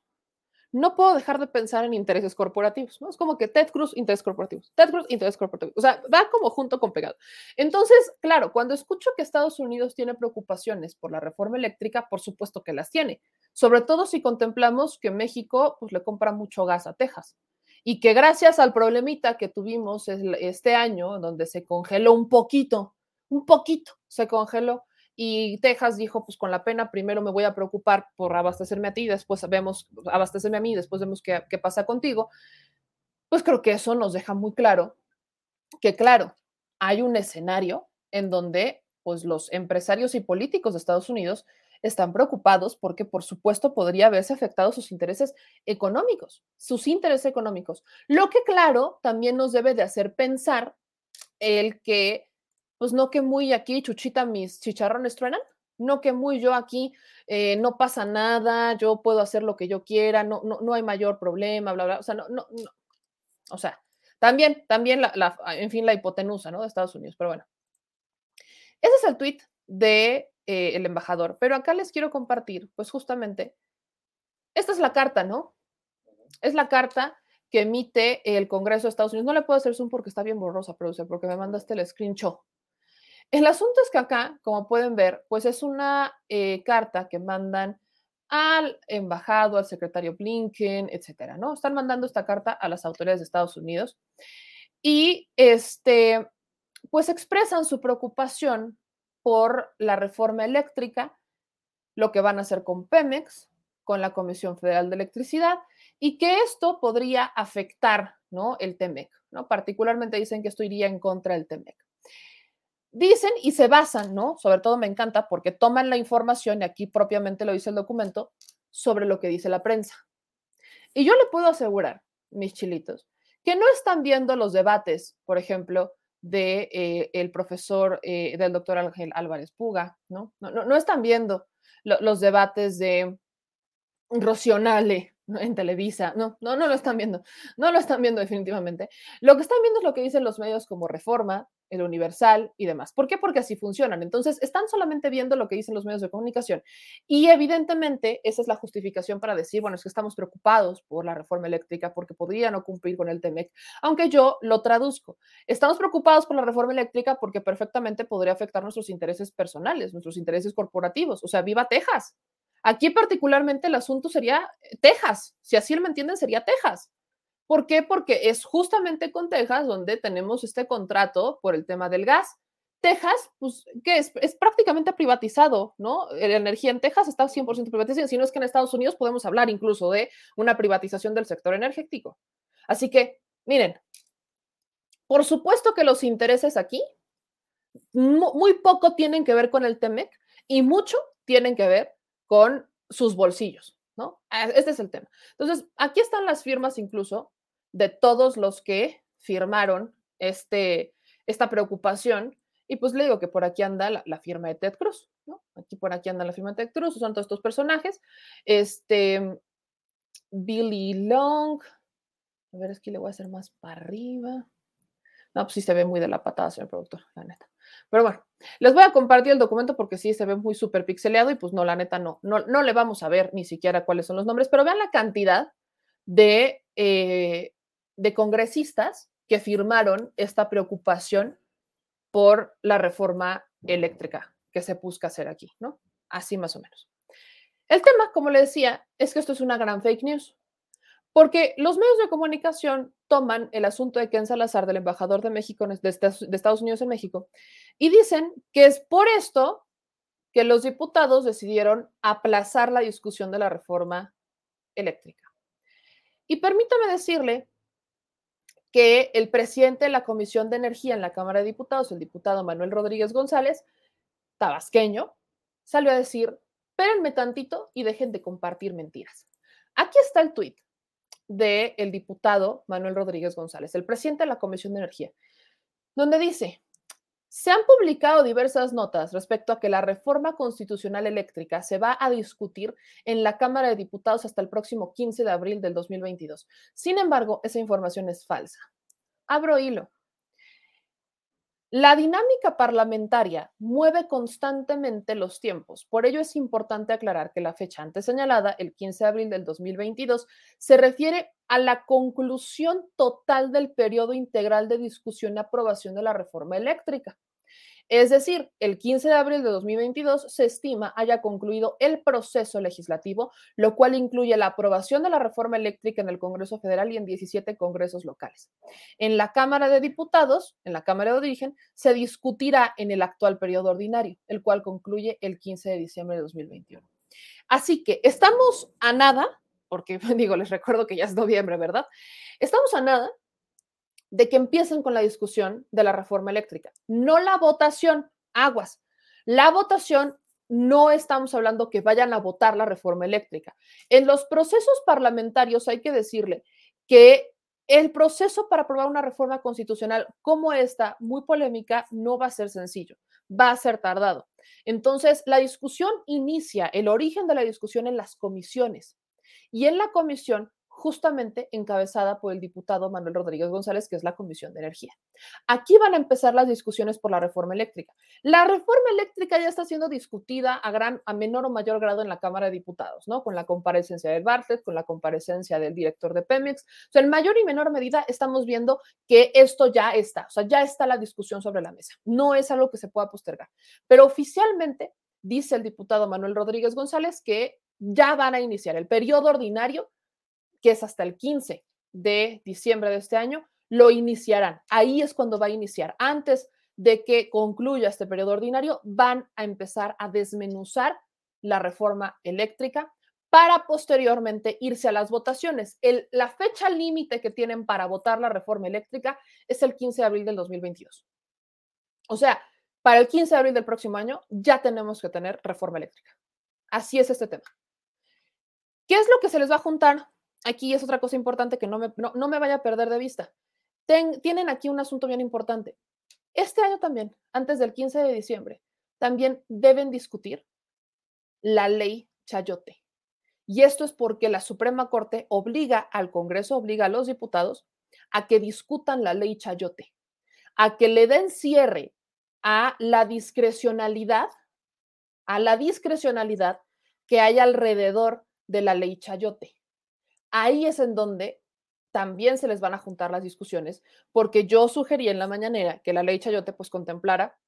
Speaker 1: no puedo dejar de pensar en intereses corporativos, ¿no? Es como que Ted Cruz, intereses corporativos, Ted Cruz, intereses corporativos, o sea, va como junto con pegado. Entonces, claro, cuando escucho que Estados Unidos tiene preocupaciones por la reforma eléctrica, por supuesto que las tiene, sobre todo si contemplamos que México pues le compra mucho gas a Texas y que gracias al problemita que tuvimos este año, donde se congeló un poquito, un poquito se congeló y Texas dijo, pues con la pena, primero me voy a preocupar por abastecerme a ti, después vemos, abastecerme a mí, después vemos qué, qué pasa contigo, pues creo que eso nos deja muy claro que, claro, hay un escenario en donde pues los empresarios y políticos de Estados Unidos están preocupados porque, por supuesto, podría haberse afectado sus intereses económicos, sus intereses económicos. Lo que, claro, también nos debe de hacer pensar el que, pues no que muy aquí, chuchita, mis chicharrones truenan, no que muy yo aquí eh, no pasa nada, yo puedo hacer lo que yo quiera, no, no, no hay mayor problema, bla, bla, o sea, no, no, no. O sea, también, también, la, la, en fin, la hipotenusa, ¿no? De Estados Unidos, pero bueno. Ese es el tweet de eh, el embajador. Pero acá les quiero compartir, pues justamente, esta es la carta, ¿no? Es la carta que emite el Congreso de Estados Unidos. No le puedo hacer zoom porque está bien borrosa, producer, porque me mandaste el screenshot. El asunto es que acá, como pueden ver, pues es una eh, carta que mandan al embajado, al secretario Blinken, etcétera, ¿no? Están mandando esta carta a las autoridades de Estados Unidos y este, pues expresan su preocupación por la reforma eléctrica, lo que van a hacer con Pemex, con la Comisión Federal de Electricidad, y que esto podría afectar ¿no? el TEMEC. ¿no? Particularmente dicen que esto iría en contra del TEMEC. Dicen y se basan, ¿no? Sobre todo me encanta porque toman la información, y aquí propiamente lo dice el documento, sobre lo que dice la prensa. Y yo le puedo asegurar, mis chilitos, que no están viendo los debates, por ejemplo, de eh, el profesor, eh, del doctor Ángel Álvarez Puga, ¿no? No, no, no están viendo lo, los debates de Rocionale en Televisa, no, no, no lo están viendo, no lo están viendo definitivamente. Lo que están viendo es lo que dicen los medios como Reforma, el Universal y demás. ¿Por qué? Porque así funcionan. Entonces, están solamente viendo lo que dicen los medios de comunicación. Y evidentemente, esa es la justificación para decir, bueno, es que estamos preocupados por la reforma eléctrica porque podría no cumplir con el TEMEC, aunque yo lo traduzco. Estamos preocupados por la reforma eléctrica porque perfectamente podría afectar nuestros intereses personales, nuestros intereses corporativos. O sea, viva Texas. Aquí particularmente el asunto sería Texas. Si así lo entienden, sería Texas. ¿Por qué? Porque es justamente con Texas donde tenemos este contrato por el tema del gas. Texas, pues, ¿qué es? Prácticamente privatizado, ¿no? La energía en Texas está 100% privatizada, si no es que en Estados Unidos podemos hablar incluso de una privatización del sector energético. Así que, miren, por supuesto que los intereses aquí muy poco tienen que ver con el TEMEC y mucho tienen que ver con sus bolsillos, ¿no? Ah, este es el tema. Entonces, aquí están las firmas incluso de todos los que firmaron este, esta preocupación. Y pues le digo que por aquí anda la, firma de Ted Cruz, ¿no? Aquí por aquí anda la firma de Ted Cruz, son todos estos personajes. Este, Billy Long, a ver, es que le voy a hacer más para arriba. No, pues sí se ve muy de la patada, señor productor, la neta. Pero bueno, les voy a compartir el documento porque sí se ve muy súper pixeleado y pues no, la neta no, no, no le vamos a ver ni siquiera cuáles son los nombres, pero vean la cantidad de eh, de congresistas que firmaron esta preocupación por la reforma eléctrica que se busca hacer aquí, ¿no? Así más o menos. El tema, como le decía, es que esto es una gran fake news, porque los medios de comunicación toman el asunto de Ken Salazar, del embajador de México, de Estados Unidos en México, y dicen que es por esto que los diputados decidieron aplazar la discusión de la reforma eléctrica. Y permítame decirle que el presidente de la Comisión de Energía en la Cámara de Diputados, el diputado Manuel Rodríguez González, tabasqueño, salió a decir, espérenme tantito y dejen de compartir mentiras. Aquí está el tuit del diputado Manuel Rodríguez González, el presidente de la Comisión de Energía, donde dice, se han publicado diversas notas respecto a que la reforma constitucional eléctrica se va a discutir en la Cámara de Diputados hasta el próximo 15 de abril del 2022. Sin embargo, esa información es falsa. Abro hilo. La dinámica parlamentaria mueve constantemente los tiempos. Por ello es importante aclarar que la fecha antes señalada, el 15 de abril del 2022, se refiere a la conclusión total del periodo integral de discusión y aprobación de la reforma eléctrica. Es decir, el 15 de abril de 2022 se estima haya concluido el proceso legislativo, lo cual incluye la aprobación de la reforma eléctrica en el Congreso Federal y en 17 congresos locales. En la Cámara de Diputados, en la Cámara de Origen, se discutirá en el actual periodo ordinario, el cual concluye el 15 de diciembre de 2021. Así que estamos a nada, porque digo, les recuerdo que ya es noviembre, ¿verdad? Estamos a nada de que empiecen con la discusión de la reforma eléctrica, no la votación, aguas. La votación no estamos hablando que vayan a votar la reforma eléctrica. En los procesos parlamentarios hay que decirle que el proceso para aprobar una reforma constitucional como esta, muy polémica, no va a ser sencillo, va a ser tardado. Entonces, la discusión inicia, el origen de la discusión en las comisiones. Y en la comisión justamente encabezada por el diputado Manuel Rodríguez González, que es la Comisión de Energía. Aquí van a empezar las discusiones por la reforma eléctrica. La reforma eléctrica ya está siendo discutida a gran, a menor o mayor grado en la Cámara de Diputados, ¿no? Con la comparecencia del Bartlett, con la comparecencia del director de Pemex. O sea, en mayor y menor medida estamos viendo que esto ya está, o sea, ya está la discusión sobre la mesa. No es algo que se pueda postergar. Pero oficialmente dice el diputado Manuel Rodríguez González que ya van a iniciar el periodo ordinario que es hasta el 15 de diciembre de este año, lo iniciarán. Ahí es cuando va a iniciar. Antes de que concluya este periodo ordinario, van a empezar a desmenuzar la reforma eléctrica para posteriormente irse a las votaciones. El, la fecha límite que tienen para votar la reforma eléctrica es el 15 de abril del 2022. O sea, para el 15 de abril del próximo año ya tenemos que tener reforma eléctrica. Así es este tema. ¿Qué es lo que se les va a juntar aquí es otra cosa importante que no me, no, me vaya a perder de vista. tienen aquí un asunto bien importante. Este año también, antes del 15 de diciembre, también deben discutir la ley Chayote. Y esto es porque la Suprema Corte obliga al Congreso, obliga a los diputados a que discutan la ley Chayote, a que le den cierre a la discrecionalidad, a la discrecionalidad que hay alrededor de la ley Chayote ahí es en donde también se les van a juntar las discusiones, porque yo sugerí en la mañanera que la ley Chayote pues contemplara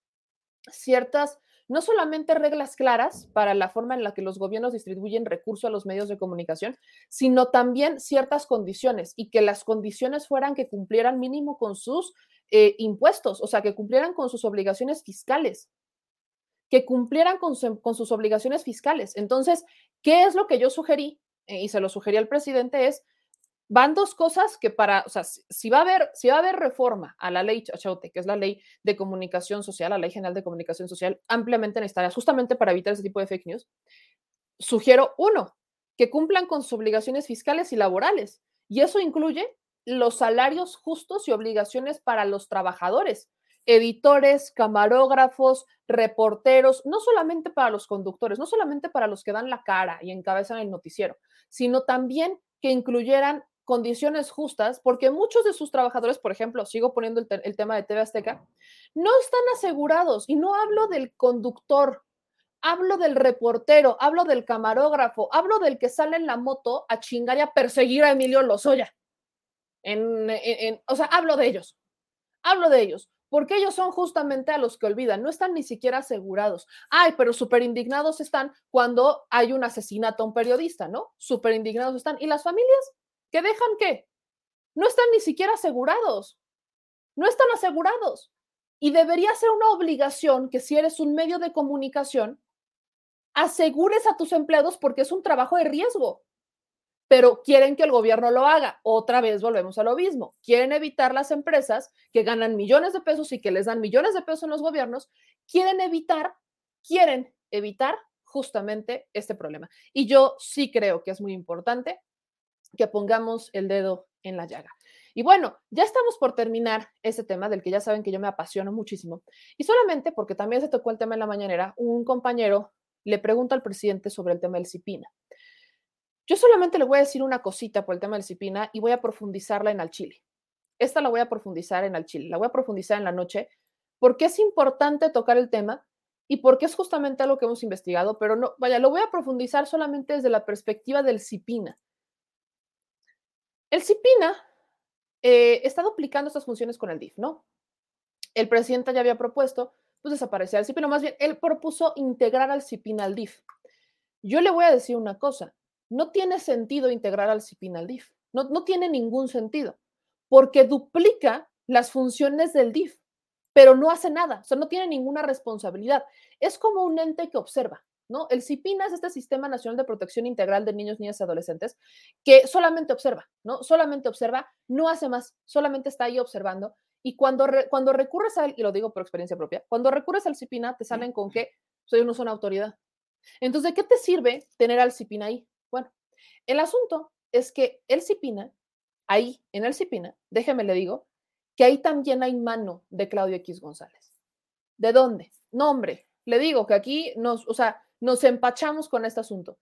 Speaker 1: ciertas, no solamente reglas claras para la forma en la que los gobiernos distribuyen recursos a los medios de comunicación, sino también ciertas condiciones y que las condiciones fueran que cumplieran mínimo con sus eh, impuestos, o sea, que cumplieran con sus obligaciones fiscales que cumplieran con, con sus obligaciones fiscales. Entonces, ¿qué es lo que yo sugerí? Y se lo sugerí al presidente, es, van dos cosas que para, o sea, si va a haber, si va a haber reforma a la ley Chachote, que es la ley de comunicación social, la ley general de comunicación social, ampliamente necesitaria, justamente para evitar ese tipo de fake news, sugiero, uno, que cumplan con sus obligaciones fiscales y laborales. Y eso incluye los salarios justos y obligaciones para los trabajadores, editores, camarógrafos, reporteros, no solamente para los conductores, no solamente para los que dan la cara y encabezan el noticiero, sino también que incluyeran condiciones justas, porque muchos de sus trabajadores, por ejemplo, sigo poniendo el, tema de TV Azteca, no están asegurados y no hablo del conductor, hablo del reportero, hablo del camarógrafo, hablo del que sale en la moto a chingar y a perseguir a Emilio Lozoya. o sea, hablo de ellos, hablo de ellos porque ellos son justamente a los que olvidan, no están ni siquiera asegurados. Ay, pero súper indignados están cuando hay un asesinato a un periodista, ¿no? Súper indignados están. ¿Y las familias? ¿Que dejan qué? No están ni siquiera asegurados. No están asegurados. Y debería ser una obligación que si eres un medio de comunicación, asegures a tus empleados porque es un trabajo de riesgo pero quieren que el gobierno lo haga. Otra vez volvemos a lo mismo. Quieren evitar las empresas que ganan millones de pesos y que les dan millones de pesos en los gobiernos. Quieren evitar, quieren evitar justamente este problema. Y yo sí creo que es muy importante que pongamos el dedo en la llaga. Y bueno, ya estamos por terminar ese tema del que ya saben que yo me apasiono muchísimo. Y solamente porque también se tocó el tema en la mañanera, un compañero le pregunta al presidente sobre el tema del CIPINA. Yo solamente le voy a decir una cosita por el tema del Cipina y voy a profundizarla en al Chile. Esta la voy a profundizar en al Chile, la voy a profundizar en la noche, porque es importante tocar el tema y porque es justamente algo que hemos investigado, pero no, vaya, lo voy a profundizar solamente desde la perspectiva del Cipina. El Cipina eh, está duplicando estas funciones con el DIF, ¿no? El presidente ya había propuesto pues desaparecía el CIPINA. Más bien, él propuso integrar al CIPINA al DIF. Yo le voy a decir una cosa, no tiene sentido integrar al CIPINA al DIF. No, no tiene ningún sentido, porque duplica las funciones del DIF, pero no hace nada, o sea, no tiene ninguna responsabilidad. Es como un ente que observa. ¿No? El CIPINA es este Sistema Nacional de Protección Integral de Niños, Niñas y Adolescentes que solamente observa, ¿no? Solamente observa, no hace más, solamente está ahí observando. Y cuando, re, cuando recurres a él, y lo digo por experiencia propia, cuando recurres al CIPINA te salen con que soy no son autoridad. Entonces, ¿de qué te sirve tener al CIPINA ahí? El asunto es que el CIPINA, ahí en el CIPINA, déjeme le digo, que ahí también hay mano de Claudio X González. ¿De dónde? No, hombre, le digo que aquí nos, o sea, nos empachamos con este asunto.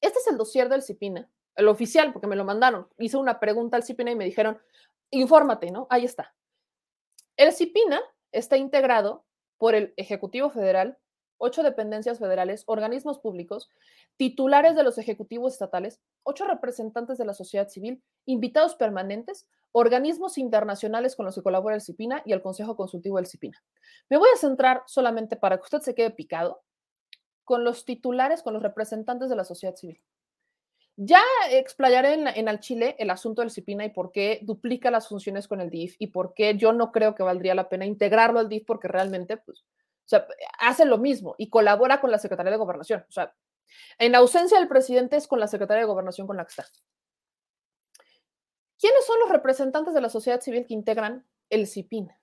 Speaker 1: Este es el dossier del CIPINA, el oficial, porque me lo mandaron. Hice una pregunta al CIPINA y me dijeron, infórmate, ¿no? Ahí está. El CIPINA está integrado por el Ejecutivo Federal, ocho dependencias federales, organismos públicos, titulares de los ejecutivos estatales, ocho representantes de la sociedad civil, invitados permanentes, organismos internacionales con los que colabora el CIPINA y el Consejo Consultivo del CIPINA. Me voy a centrar solamente para que usted se quede picado con los titulares, con los representantes de la sociedad civil. Ya explayaré en, en al Chile el asunto del CIPINA y por qué duplica las funciones con el DIF y por qué yo no creo que valdría la pena integrarlo al DIF porque realmente, pues, o sea, hace lo mismo y colabora con la Secretaría de Gobernación. O sea, en ausencia del presidente es con la Secretaría de Gobernación con la que está. ¿Quiénes son los representantes de la sociedad civil que integran el CIPINA?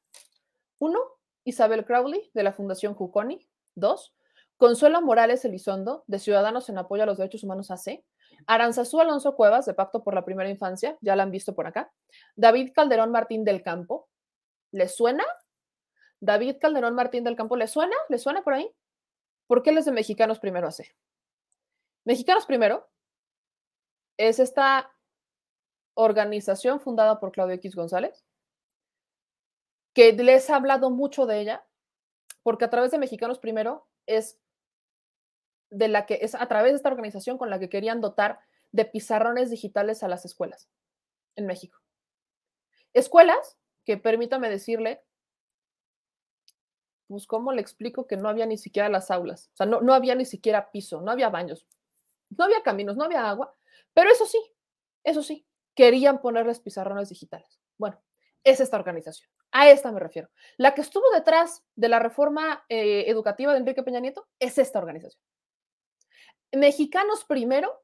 Speaker 1: Uno, Isabel Crowley, de la Fundación Juconi. Dos, Consuelo Morales Elizondo, de Ciudadanos en Apoyo a los Derechos Humanos AC. Aranzazú Alonso Cuevas, de Pacto por la Primera Infancia, ya la han visto por acá. David Calderón Martín del Campo. ¿Le suena? David Calderón Martín del Campo, ¿le suena? ¿Le suena por ahí? ¿Por qué les de Mexicanos Primero AC? Mexicanos Primero es esta organización fundada por Claudio X González, que les ha hablado mucho de ella, porque a través de Mexicanos Primero es de la que es a través de esta organización con la que querían dotar de pizarrones digitales a las escuelas en México. Escuelas que, permítame decirle, pues, ¿cómo le explico que no había ni siquiera las aulas? O sea, no, no había ni siquiera piso, no había baños, no había caminos, no había agua, pero eso sí, eso sí, querían ponerles pizarrones digitales. Bueno, es esta organización. A esta me refiero. La que estuvo detrás de la reforma eh, educativa de Enrique Peña Nieto es esta organización. Mexicanos primero,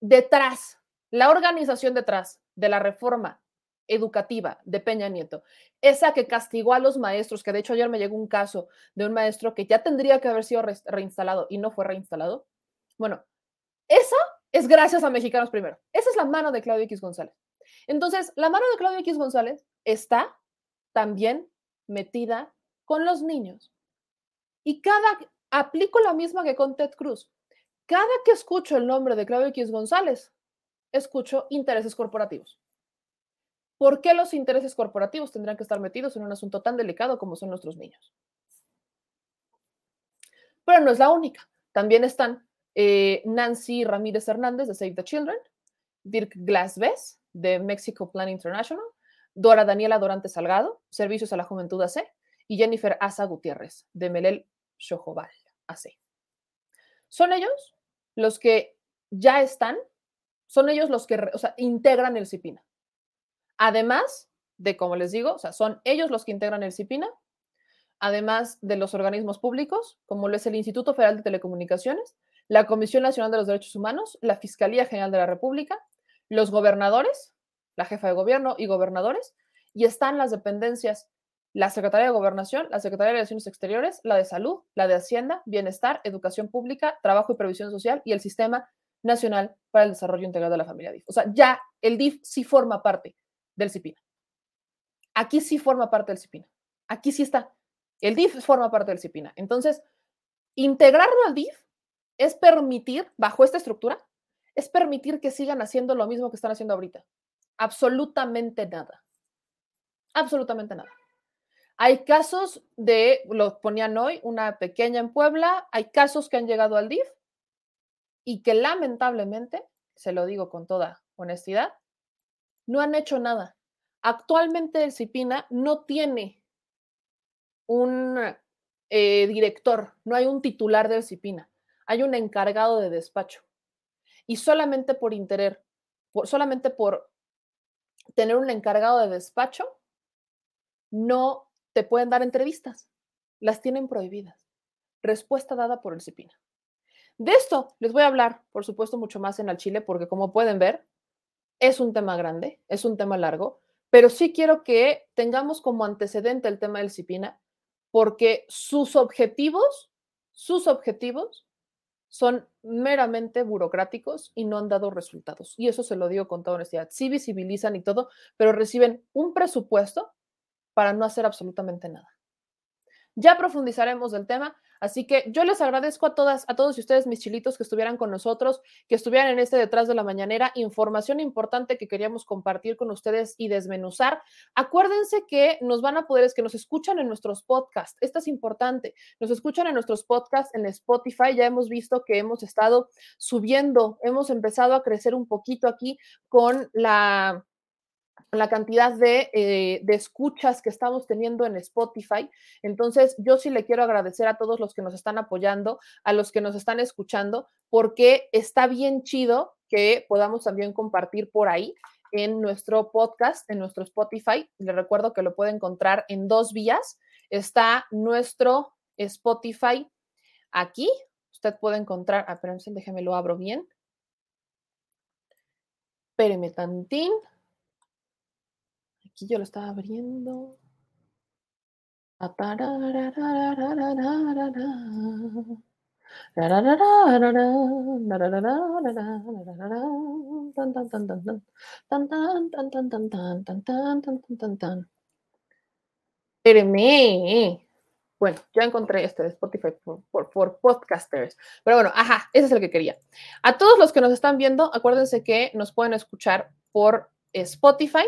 Speaker 1: detrás, la organización detrás de la reforma educativa de Peña Nieto, esa que castigó a los maestros, que de hecho ayer me llegó un caso de un maestro que ya tendría que haber sido reinstalado y no fue reinstalado. Bueno, esa es gracias a Mexicanos primero. Esa es la mano de Claudio X González. Entonces, la mano de Claudio X González está también metida con los niños. Y cada, aplico la misma que con Ted Cruz. Cada que escucho el nombre de Claudio X González, escucho intereses corporativos. ¿Por qué los intereses corporativos tendrán que estar metidos en un asunto tan delicado como son nuestros niños? Pero no es la única. También están eh, Nancy Ramírez Hernández de Save the Children, Dirk Glasves de Mexico Plan International, Dora Daniela Dorante Salgado, Servicios a la Juventud AC, y Jennifer Asa Gutiérrez de Melel Chojobal AC. Son ellos los que ya están, son ellos los que o sea, integran el CIPINA. Además de, como les digo, son ellos los que integran el CIPINA, además de los organismos públicos, como lo es el Instituto Federal de Telecomunicaciones, la Comisión Nacional de los Derechos Humanos, la Fiscalía General de la República, los gobernadores, la jefa de gobierno y gobernadores, y están las dependencias, la Secretaría de Gobernación, la Secretaría de Relaciones Exteriores, la de Salud, la de Hacienda, Bienestar, Educación Pública, Trabajo y Previsión Social y el Sistema Nacional para el Desarrollo Integral de la Familia DIF. O sea, ya el DIF sí forma parte del CIPINA. Aquí sí forma parte del CIPINA. Aquí sí está. El DIF forma parte del CIPINA. Entonces, integrarlo al DIF es permitir, bajo esta estructura, es permitir que sigan haciendo lo mismo que están haciendo ahorita. Absolutamente nada. Absolutamente nada. Hay casos de, lo ponían hoy, una pequeña en Puebla, hay casos que han llegado al DIF y que lamentablemente, se lo digo con toda honestidad, no han hecho nada. Actualmente el CIPINA no tiene un eh, director, no hay un titular del CIPINA, hay un encargado de despacho. Y solamente por interés, por, solamente por tener un encargado de despacho, no te pueden dar entrevistas. Las tienen prohibidas. Respuesta dada por el CIPINA. De esto les voy a hablar, por supuesto, mucho más en el Chile, porque como pueden ver, es un tema grande, es un tema largo, pero sí quiero que tengamos como antecedente el tema del CIPINA, porque sus objetivos, sus objetivos son meramente burocráticos y no han dado resultados. Y eso se lo digo con toda honestidad. Sí visibilizan y todo, pero reciben un presupuesto para no hacer absolutamente nada. Ya profundizaremos del tema, así que yo les agradezco a todas, a todos ustedes, mis chilitos, que estuvieran con nosotros, que estuvieran en este detrás de la mañanera, información importante que queríamos compartir con ustedes y desmenuzar. Acuérdense que nos van a poder, es que nos escuchan en nuestros podcasts, esto es importante, nos escuchan en nuestros podcasts en Spotify, ya hemos visto que hemos estado subiendo, hemos empezado a crecer un poquito aquí con la la cantidad de, eh, de, escuchas que estamos teniendo en Spotify. Entonces, yo sí le quiero agradecer a todos los que nos están apoyando, a los que nos están escuchando, porque está bien chido que podamos también compartir por ahí en nuestro podcast, en nuestro Spotify. Le recuerdo que lo puede encontrar en dos vías. Está nuestro Spotify aquí. Usted puede encontrar, ah, déjeme lo abro bien. Espéreme tantín. Aquí yo lo estaba abriendo. Espéreme. Bueno, ya encontré este de Spotify por, podcasters. Pero bueno, ajá, ese es el que quería. A todos los que nos están viendo, acuérdense que nos pueden escuchar por Spotify,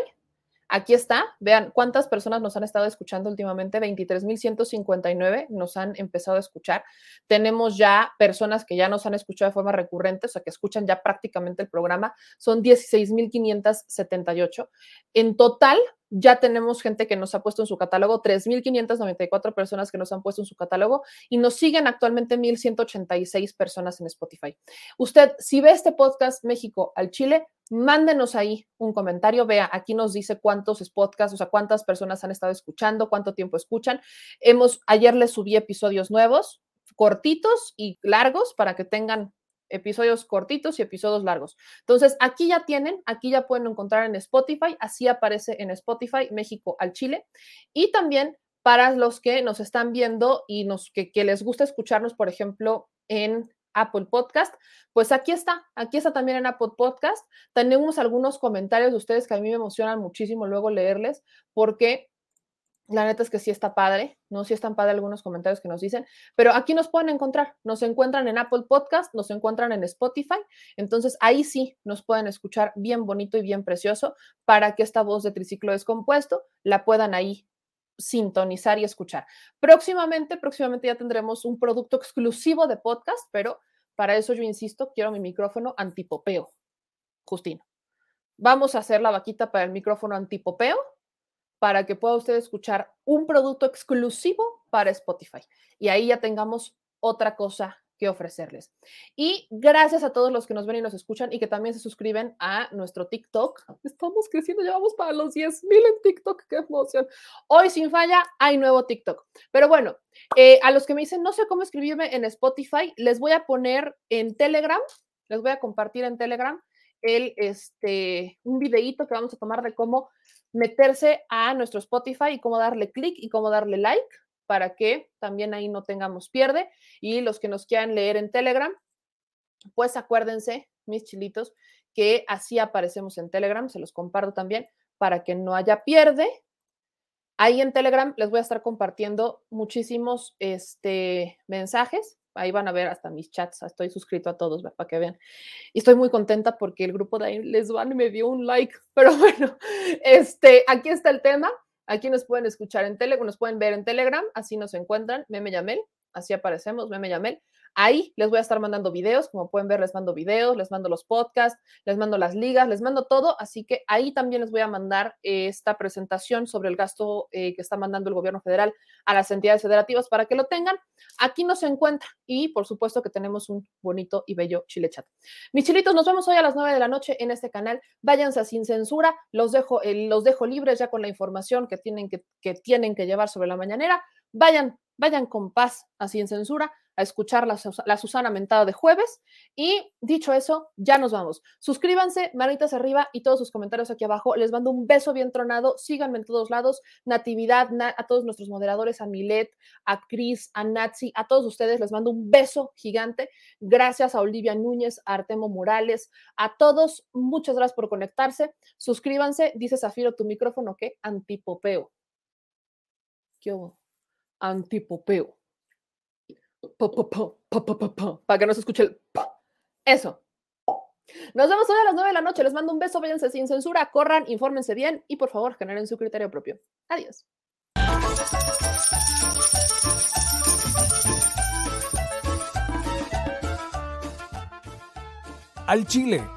Speaker 1: Aquí está, vean cuántas personas nos han estado escuchando últimamente, 23.159 nos han empezado a escuchar. Tenemos ya personas que ya nos han escuchado de forma recurrente, o sea, que escuchan ya prácticamente el programa, son 16.578. En total, ya tenemos gente que nos ha puesto en su catálogo, 3.594 personas que nos han puesto en su catálogo y nos siguen actualmente 1.186 personas en Spotify. Usted, si ve este podcast México al Chile, mándenos ahí un comentario. Vea, aquí nos dice cuántos podcasts, o sea, cuántas personas han estado escuchando, cuánto tiempo escuchan. Hemos, ayer les subí episodios nuevos, cortitos y largos para que tengan episodios cortitos y episodios largos. Entonces, aquí ya tienen, aquí ya pueden encontrar en Spotify, así aparece en Spotify México al Chile. Y también para los que nos están viendo y nos, que, que les gusta escucharnos, por ejemplo, en Apple Podcast, pues aquí está, aquí está también en Apple Podcast. Tenemos algunos comentarios de ustedes que a mí me emocionan muchísimo luego leerles, porque la neta es que sí está padre, ¿no? Sí están padre algunos comentarios que nos dicen, pero aquí nos pueden encontrar, nos encuentran en Apple Podcast, nos encuentran en Spotify, entonces ahí sí nos pueden escuchar bien bonito y bien precioso para que esta voz de triciclo descompuesto la puedan ahí sintonizar y escuchar. Próximamente, próximamente ya tendremos un producto exclusivo de podcast, pero para eso yo insisto, quiero mi micrófono antipopeo. Justino. Vamos a hacer la vaquita para el micrófono antipopeo para que pueda usted escuchar un producto exclusivo para Spotify. Y ahí ya tengamos otra cosa que ofrecerles. Y gracias a todos los que nos ven y nos escuchan y que también se suscriben a nuestro TikTok. Estamos creciendo, ya vamos para los 10 mil en TikTok, qué emoción. Hoy sin falla hay nuevo TikTok. Pero bueno, eh, a los que me dicen, no sé cómo escribirme en Spotify, les voy a poner en Telegram, les voy a compartir en Telegram este, un videíto que vamos a tomar de cómo meterse a nuestro Spotify y cómo darle clic y cómo darle like para que también ahí no tengamos pierde. Y los que nos quieran leer en Telegram, pues acuérdense, mis chilitos, que así aparecemos en Telegram, se los comparto también para que no haya pierde. Ahí en Telegram les voy a estar compartiendo muchísimos este, mensajes. Ahí van a ver hasta mis chats. Estoy suscrito a todos para que vean. Y estoy muy contenta porque el grupo de ahí les van me dio un like. Pero bueno, este, aquí está el tema. Aquí nos pueden escuchar en Telegram, nos pueden ver en Telegram, así nos encuentran, Meme Yamel, así aparecemos, Meme Yamel. Ahí les voy a estar mandando videos, como pueden ver, les mando videos, les mando los podcasts, les mando las ligas, les mando todo, así que ahí también les voy a mandar esta presentación sobre el gasto eh, que está mandando el gobierno federal a las entidades federativas para que lo tengan. Aquí no se encuentra y por supuesto que tenemos un bonito y bello chile chat. Mis chilitos, nos vemos hoy a las 9 de la noche en este canal. Váyanse sin censura, los dejo, eh, los dejo libres ya con la información que tienen que, que tienen que llevar sobre la mañanera. Vayan, vayan con paz, así en censura a escuchar la, Susana Mentada de jueves. Y dicho eso, ya nos vamos. Suscríbanse, manitas arriba y todos sus comentarios aquí abajo. Les mando un beso bien tronado. Síganme en todos lados. Natividad, a todos nuestros moderadores, a Milet, a Cris, a Natsi, a todos ustedes les mando un beso gigante. Gracias a Olivia Núñez, a Artemo Morales, a todos. Muchas gracias por conectarse. Suscríbanse. Dice Zafiro, tu micrófono, ¿qué? Antipopeo. ¿Qué hubo? Antipopeo para que no se escuche el Eso. Nos vemos hoy a las 9 de la noche. Les mando un beso, váyanse sin censura, corran, infórmense bien y por favor generen su criterio propio. Adiós.
Speaker 3: Al Chile.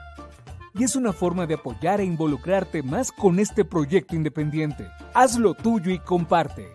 Speaker 3: y es una forma de apoyar e involucrarte más con este proyecto independiente. Hazlo tuyo y comparte.